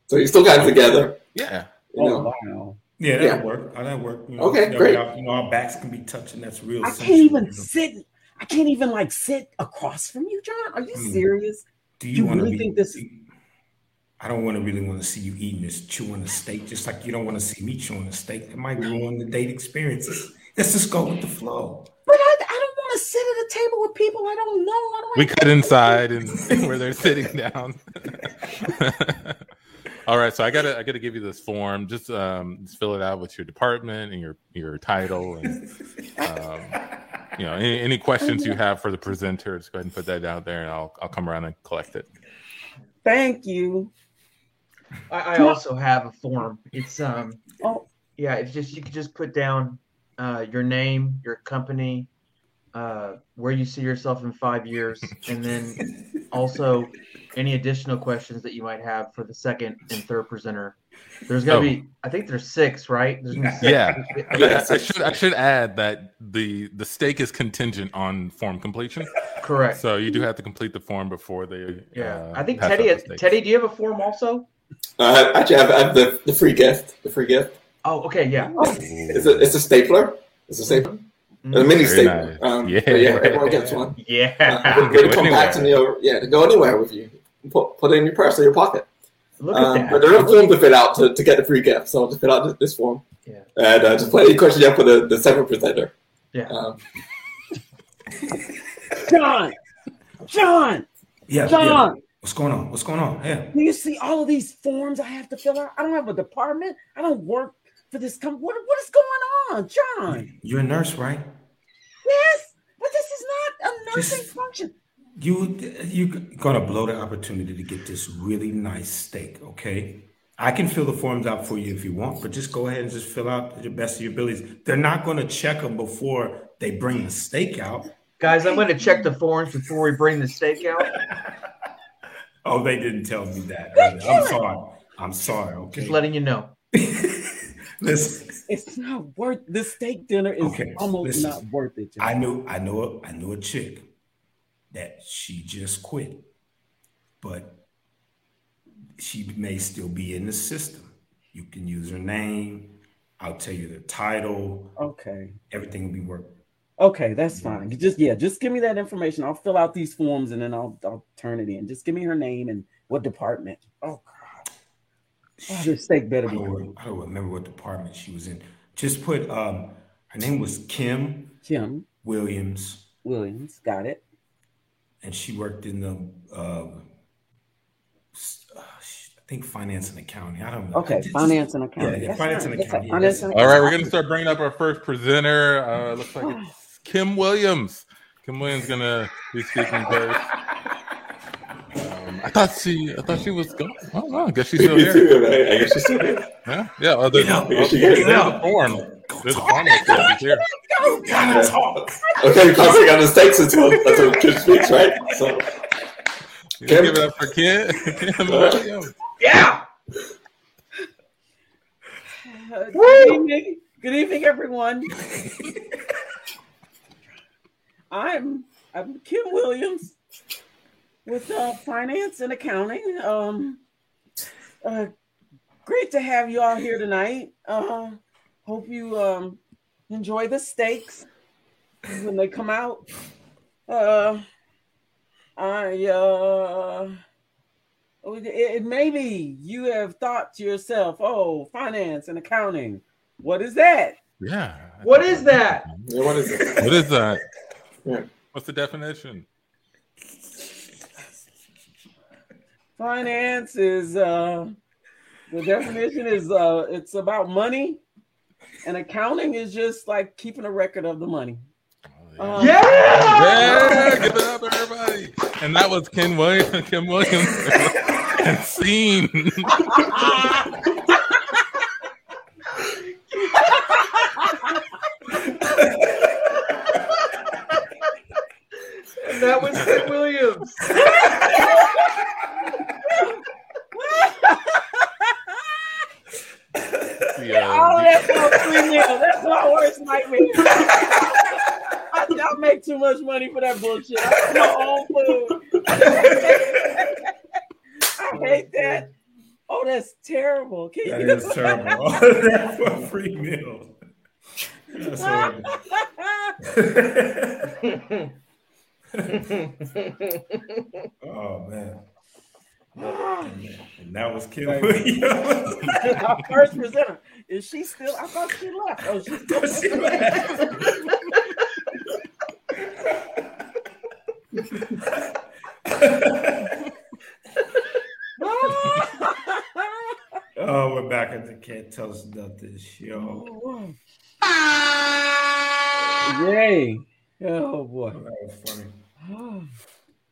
So you still got it together. Yeah. You Oh know? wow. Yeah, that'll Yeah. work. That'll work. You know, Okay, that great. way our- you know, our backs can be touching. That's real. I can't even you know. sit. I can't even like sit across from you, John. Are you Hmm. serious? Do you you want to really be? think this- I don't want to really want to see you eating this chewing the steak, just like you don't want to see me chewing the steak. It might ruin the date experiences. Let's just go with the flow. But I, I don't want to sit at a table with people I don't know. I don't We cut inside (laughs) and (laughs) where they're sitting down. (laughs) All right, so I gotta I gotta give you this form. Just um, just fill it out with your department and your your title, and um, you know any, any questions you have for the presenter. Just go ahead and put that out there, and I'll I'll come around and collect it. Thank you. I, I also have a form. It's um Oh, yeah, it's just you can just put down uh, your name, your company, uh, where you see yourself in five years, and then (laughs) also any additional questions that you might have for the second and third presenter. There's gonna Oh. be, I think there's six, right? There's gonna be six. Yeah. I- I, I should I should add that the the steak is contingent on form completion. correct. So you do have to complete the form before they. yeah, uh, I think Teddy. out the steak. Teddy, do you have a form also? Uh, actually, I have, I have the, the free gift. The free gift. Oh, okay, yeah. It's a it's a stapler. It's a stapler. Mm-hmm. A mini Very stapler. nice. Um, Yeah. but yeah, everyone gets one. (laughs) Uh, Yeah. good, good to Go compact in your yeah to go anywhere with you. Put, put it in your purse or your pocket. Look at Um, that. but there are forms to fill out to, to get the free gift, so I'll just fill out this, this form. Yeah. And uh, just put any questions you have for the, the seventh presenter. Yeah. Um, (laughs) John, John, Yeah, yeah. John. What's going on? What's going on? Yeah. Do you see all of these forms I have to fill out? I don't have a department. I don't work for this company. What, what is going on, John? You're a nurse, right? Yes, but this is not a nursing Just- function. You you gonna blow the opportunity to get this really nice steak, okay? I can fill the forms out for you if you want, but just go ahead and just fill out the best of your abilities. They're not gonna check them before they bring the steak out. Guys, I'm going to check the forms before we bring the steak out. (laughs) Oh, they didn't tell me that. I'm sorry. I'm sorry. Okay. Just letting you know. (laughs) Listen, It's not worth the steak dinner is Okay, almost listen. not worth it. John. I knew I know a, I knew a chick that she just quit, but she may still be in the system. You can use her name. I'll tell you the title. Okay. Everything will be worked. Okay, that's fine. Just yeah, just give me that information. I'll fill out these forms and then I'll I'll turn it in. Just give me her name and what department. Oh god. Oh, this steak better I don't. I don't remember what department she was in. Just put um her name was Kim Kim Williams, Williams. Got it. and she worked in the uh, uh, I think finance and accounting. I don't know. Okay, Just- finance and accounting. yeah, That's finance and accounting, yeah, All right, we're gonna start bringing up our first presenter. Uh, looks like it's (sighs) Kim Williams. Kim Williams is gonna be speaking first. I thought she, I thought she was gone. I don't know. I guess she's still me here. too, man. I guess she's still here. Yeah, yeah. Oh, there's, Get up, oh, here she there's is. a form. There's a form that here. You gotta talk. Okay, we can't on the steaks until until Kim speaks, right? So You Kim? Give it up for Kim. (laughs) Kim Williams. Yeah. Uh, good evening. Good evening, everyone. (laughs) I'm I'm Kim Williams with uh, finance and accounting. Um, uh, great to have you all here tonight. Uh, hope you um, enjoy the steaks when they come out. Uh, I uh, it, it maybe you have thought to yourself, "Oh, finance and accounting, what is that?" Yeah. What is that? yeah, what is it? What is that? Yeah. What's the definition? Finance is uh the definition is uh it's about money and accounting is just like keeping a record of the money. Um, Yeah. Yeah, give it up, everybody. And that was Ken Williams. Ken Williams. (laughs) and scene. (laughs) And that was Ken Williams. (laughs) Yeah. Oh, that's my free meal. That's my worst nightmare. I, I make too much money for that bullshit. I have my own food. I hate that. Oh, that's terrible. Can That you is terrible. All (laughs) for free meal. That's horrible. oh man. (sighs) And that was Kim Williams. (laughs) Our first presenter. Is she still? I thought she left. Oh, she's (laughs) still. (laughs) oh, we're back at the Can't Tell Us Nothing show. Yay. Oh boy. That was funny.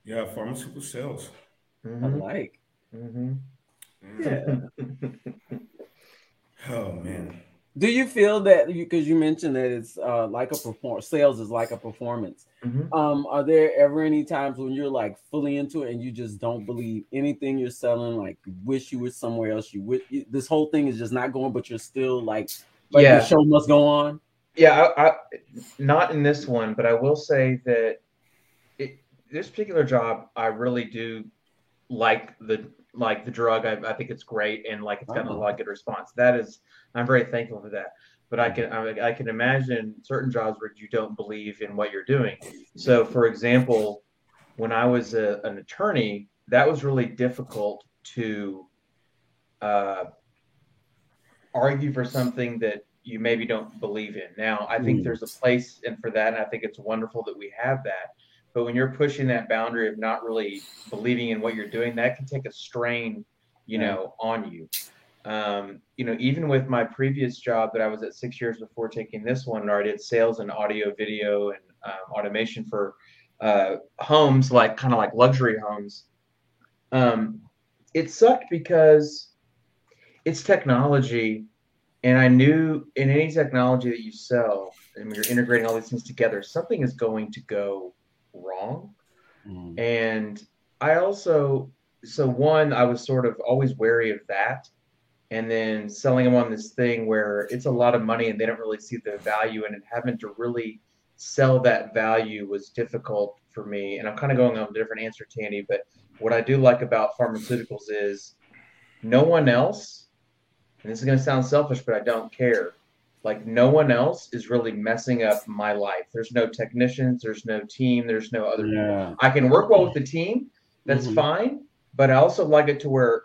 Yeah, pharmaceutical sales. I like. hmm Yeah. (laughs) Oh man. Do you feel that because you, mentioned that it's uh, like a perform sales is like a performance? Mhm. Um, are there ever any times when you're like fully into it and you just don't believe anything you're selling? Like, you wish you were somewhere else. You wish you- this whole thing is just not going, but you're still like, like Yeah. the show must go on. Yeah, I, I, not in this one, but I will say that it, this particular job, I really do like the like the drug. I, I think it's great, and like it's gotten a lot of good response. That is, I'm very thankful for that. But I can I, I can imagine certain jobs where you don't believe in what you're doing. So, for example, when I was a, an attorney, that was really difficult to uh, argue for something that you maybe don't believe in. Now, I think Mm. there's a place and for that, and I think it's wonderful that we have that. But when you're pushing that boundary of not really believing in what you're doing, that can take a strain, you know, on you. Um, you know, even with my previous job that I was at six years before taking this one, where I did sales and audio, video, and um, automation for uh, homes, like kind of like luxury homes. Um, it sucked because it's technology, and I knew in any technology that you sell, and when you're integrating all these things together, something is going to go wrong. Mm. And I also, so one, I was sort of always wary of that. And then selling them on this thing where it's a lot of money and they don't really see the value in it, having to really sell that value was difficult for me. And I'm kind of going on a different answer, Tandy, but what I do like about pharmaceuticals is no one else, and this is going to sound selfish, but I don't care. Like no one else is really messing up my life. There's no technicians, there's no team, there's no other. Yeah. I can work well with the team. That's Mhm. fine. But I also like it to where,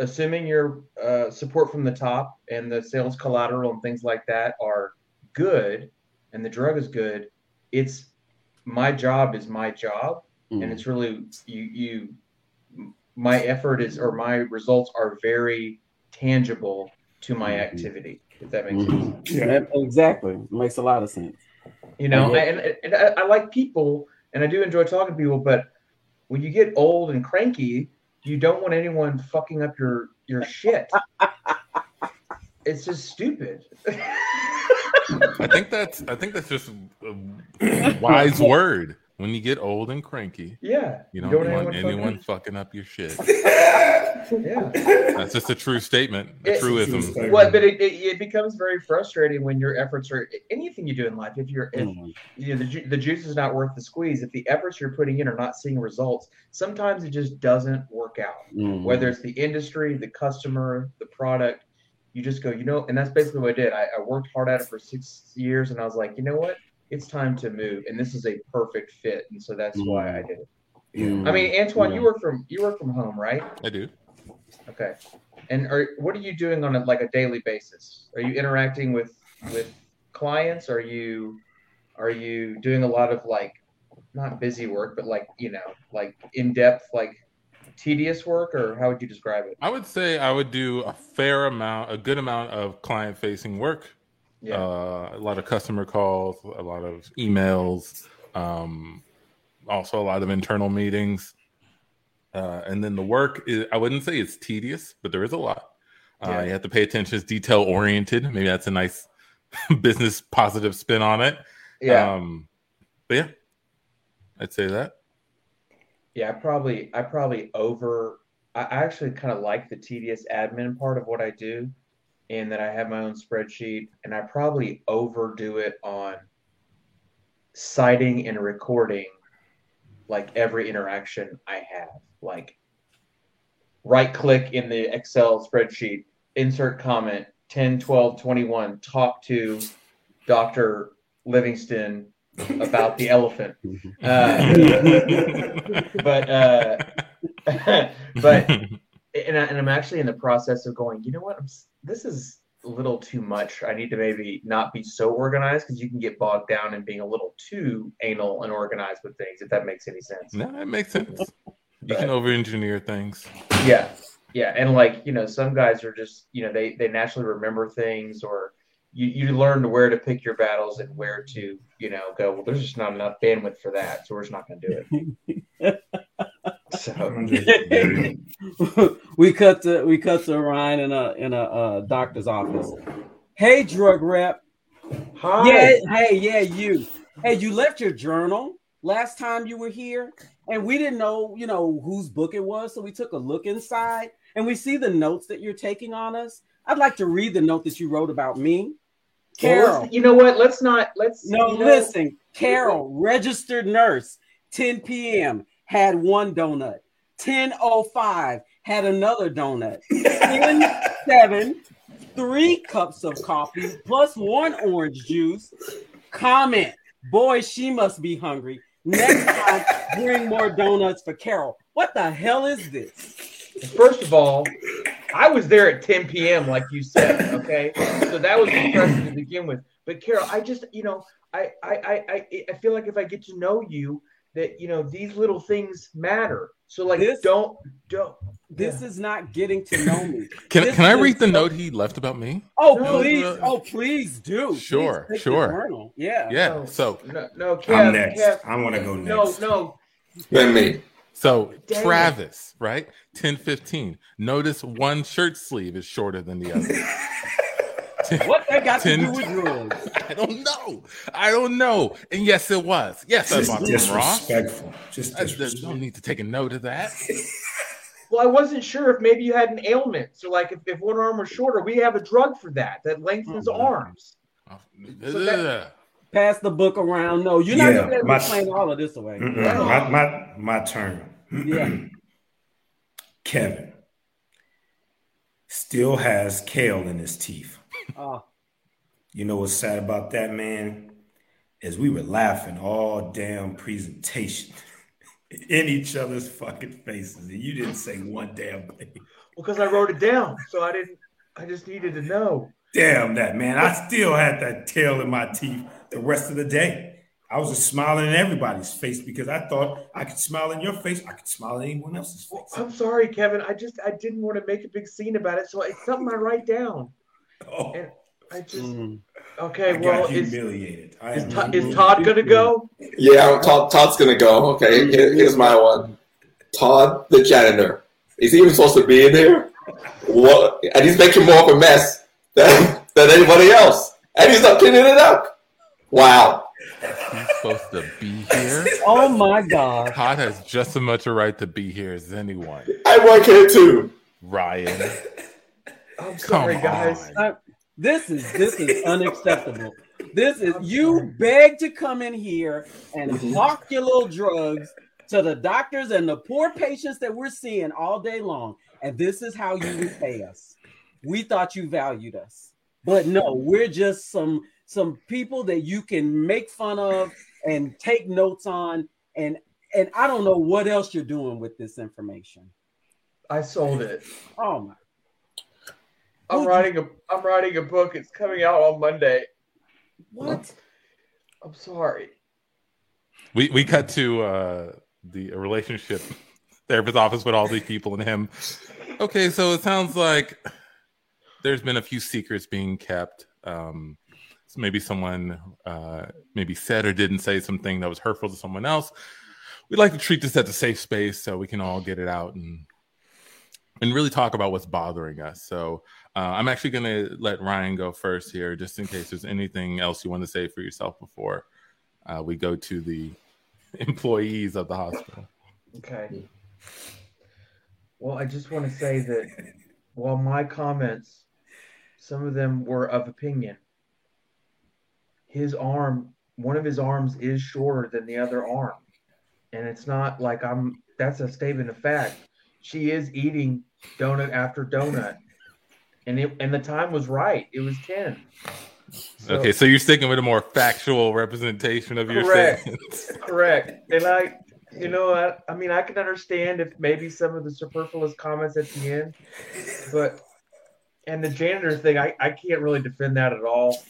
assuming your uh, support from the top and the sales collateral and things like that are good, and the drug is good, it's my job is my job, Mm. and it's really you you. My effort is or my results are very tangible to my Mhm. activity. If that makes sense Mhm. Yeah. That- exactly. Makes a lot of sense. you know I and, and I, I like people and i do enjoy talking to people but when you get old and cranky you don't want anyone fucking up your your shit (laughs) it's just stupid I think that's I think that's just a wise word. When you get old and cranky, yeah you don't, want want anyone anyone fucking up your shit. (laughs) yeah That's just a true statement, a It- truism. Well but it, it, it becomes very frustrating when your efforts are anything you do in life if you're if Mm. you know the, the juice is not worth the squeeze if the efforts you're putting in are not seeing results sometimes it just doesn't work out Mm. whether it's the industry, the customer, the product, you just go, you know, and that's basically what I did. I, I worked hard at it for six years and I was like, you know what? It's time to move. And this is a perfect fit. And so that's why I did it. Mm. I mean, Antoine, Yeah. you work from you work from home, right? I do. Okay. And are what are you doing on a like a daily basis? Are you interacting with with clients? Are you are you doing a lot of like not busy work, but like, you know, like in depth, like tedious work, or how would you describe it? I would say I would do a fair amount, a good amount of client facing work. Yeah. Uh, a lot of customer calls, a lot of emails, um, also a lot of internal meetings. Uh, and then the work is, I wouldn't say it's tedious, but there is a lot. Uh, Yeah. You have to pay attention. It's detail oriented. Maybe that's a nice (laughs) business positive spin on it. yeah. Um, but yeah, I'd say that. Yeah, I probably I probably over I I actually kind of like the tedious admin part of what I do and that I have my own spreadsheet and I probably overdo it on citing and recording like every interaction I have. Like right click in the Excel spreadsheet, insert comment 10 12 21 talk to Dr. Livingston about the elephant. (laughs) Uh, but uh, (laughs) but and, I, and I'm actually in the process of going. You know what? I'm, this is a little too much. I need to maybe not be so organized because you can get bogged down in being a little too anal and organized with things. If that makes any sense. no, that makes sense. You can over engineer things. Yeah, yeah, and like you know, some guys are just you know they they naturally remember things or. You, you learn to where to pick your battles and where to you know go well there's just not enough bandwidth for that so we're just not going to do it episode. (laughs) (laughs) we cut to we cut to Ryan in a in a uh, doctor's office. Hey, drug rep. Hi. Yeah, hey, yeah, you. Hey, you left your journal last time you were here, and we didn't know, you know, whose book it was, so we took a look inside, and we see the notes that you're taking on us. I'd like to read the note that you wrote about me. Carol. let's- you know what? Let's not. Let's. No, you know- listen. Carol, registered nurse, 10 p.m., had one donut. 10.05, had another donut. 10 7, three cups of coffee plus one orange juice. Comment, boy, she must be hungry. Next time, bring more donuts for Carol. What the hell is this? First of all, I was there at 10 p.m. like you said. Okay, so that was impressive to begin with. But Carol, I just, you know, I, I, I, I feel like if I get to know you, that you know these little things matter. So like, This- don't, don't. This Yeah. is not getting to know me. Can, This can I read the so- note he left about me? Oh, No, please. uh, Oh, please do. Sure, take the sure. journal. Yeah. Yeah. No. So No, no, Kev, I'm next. Kev, I want to go no, next. no. no. Then me. so Damn. Travis, right? 1015. Notice one shirt sleeve is shorter than the other. (laughs) (laughs) What that got to do with drugs? (laughs) I don't know. I don't know. And yes, it was. Yes, I Just bought them raw. disrespectful. Just I, there's no need to take a note of that. (laughs) Well, I wasn't sure if maybe you had an ailment. So like, if, if one arm was shorter, we have a drug for that that lengthens Oh, arms. Oh, So that- Pass the book around. No, you're not Yeah, gonna be able explain all of this away. Mm-mm. My, my, my turn. Yeah. (clears throat) Kevin still has kale in his teeth. Uh, You know what's sad about that, man? Is we were laughing all damn presentation (laughs) in each other's fucking faces, and you didn't say one damn thing. Well, because I wrote it down, so I didn't. I just needed to know. Damn that, man. I still had that tail in my teeth the rest of the day. I was just smiling in everybody's face because I thought I could smile in your face. I could smile in anyone else's Well, face. I'm sorry, Kevin. I just I didn't want to make a big scene about it, so it's something I write down. Oh, And I just mm. okay. I well, got is, humiliated. I is, am Todd, is. Todd gonna go? Yeah, Todd, Todd's gonna go. Okay, here- here's my one. Todd, the janitor. Is he even supposed to be in here? What? And he's making more of a mess than, than anybody else. And he's not cleaning it up. Wow. He's supposed to be here. (laughs) Oh my God. Todd has just as much a right to be here as anyone. I work here too. Ryan. I'm Come sorry, guys. on. Uh, this is this is (laughs) unacceptable. This is you beg to come in here and hawk your little drugs to the doctors and the poor patients that we're seeing all day long, and this is how you repay (laughs) us. We thought you valued us, but no, we're just some some people that you can make fun of and take notes on, and and I don't know what else you're doing with this information. I sold it. Oh my. I'm writing a I'm writing a book. It's coming out on Monday. What? I'm sorry. We we cut to uh the a relationship (laughs) therapist office with all these people and him. Okay, so it sounds like there's been a few secrets being kept. Um so maybe someone uh maybe said or didn't say something that was hurtful to someone else. We'd like to treat this as a safe space so we can all get it out and and really talk about what's bothering us. So uh, I'm actually going to let Ryan go first here, just in case there's anything else you want to say for yourself before uh, we go to the (laughs) employees of the hospital. Okay. Well, I just want to say that while my comments, some of them were of opinion, his arm, one of his arms is shorter than the other arm. And it's not like I'm, that's a statement of fact. She is eating donut after donut. And it, and the time was right. It was 10. So- okay, so you're sticking with a more factual representation of your Correct. statements. (laughs) Correct. And I, you know, I, I mean, I can understand if maybe some of the superfluous comments at the end, but, and the janitor thing, I, I can't really defend that at all.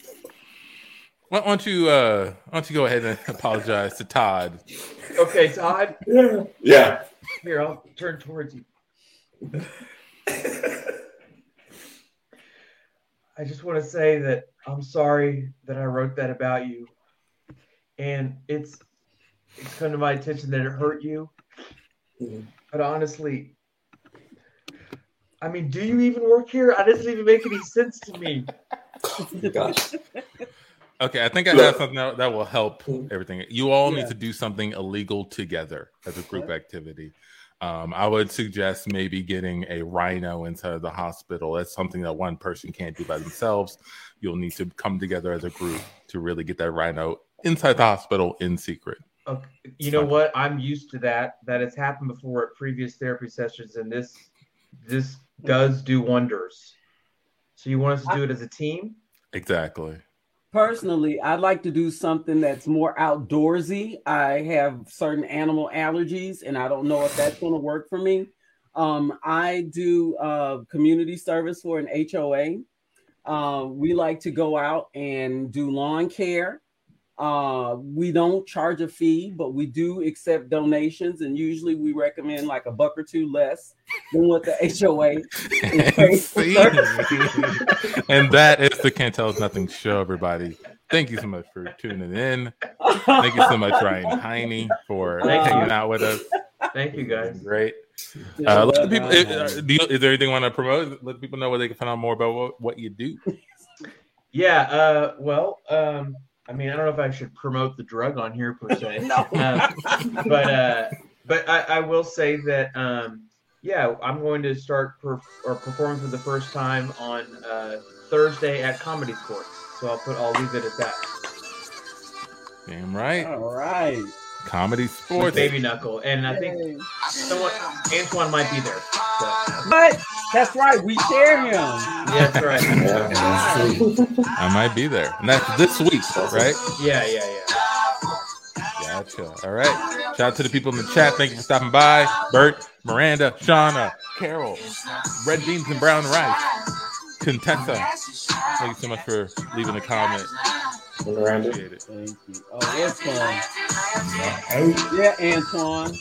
Why why don't you uh, why don't you go ahead and apologize to Todd? Okay, Todd, Yeah. here, I'll turn towards you. (laughs) I just want to say that I'm sorry that I wrote that about you. And it's, it's come to my attention that it hurt you. But honestly, I mean, do you even work here? It doesn't even make any sense to me. Gosh. (laughs) Okay, I think I have something that, that will help mm-hmm. everything. You all Yeah. need to do something illegal together as a group activity. Um, I would suggest maybe getting a rhino into the hospital. That's something that one person can't do by themselves. You'll need to come together as a group to really get that rhino inside the hospital in secret. Okay. You know what? I'm used to that. That has happened before at previous therapy sessions, and this this does do wonders. So you want us to do it as a team? Exactly. Personally, I'd like to do something that's more outdoorsy. I have certain animal allergies, and I don't know if that's going to work for me. Um, I do uh, community service for an HOA. Uh, we like to go out and do lawn care. Uh, we don't charge a fee, but we do accept donations, and usually we recommend like a buck or two less than what the (laughs) HOA (laughs) (laughs) and, that is the Can't Tell Us Nothing show, everybody. Thank you so much for tuning in. Thank you so much, Ryan Heine, for Thank you. hanging out with us. Thank you guys. Great. Uh, let the people. Uh, do you, is there anything you want to promote? Let people know where they can find out more about what, what you do. Yeah. Uh, well, um, I mean, I don't know if I should promote the drug on here per se. (laughs) No. Uh, (laughs) but uh, but I, I will say that um, yeah, I'm going to start perf- or performing for the first time on uh, Thursday at Comedy Sports. So I'll put I'll leave it at that. Damn right. All right. Comedy sports. Baby Knuckle, and I think Yay. someone Antoine might be there. So, But that's right. We share him. yeah, that's right. (laughs) Yeah, That's. I might be there, and that's this week, right? Yeah, yeah, yeah. Gotcha. All right. Shout out to the people in the chat. Thank you for stopping by. Bert, Miranda, Shauna, Carol, Red Beans and Brown Rice, Contessa. Thank you so much for leaving a comment. Miranda. Appreciate it. Thank you. Oh, Antoine. Hey. Yeah, Antoine.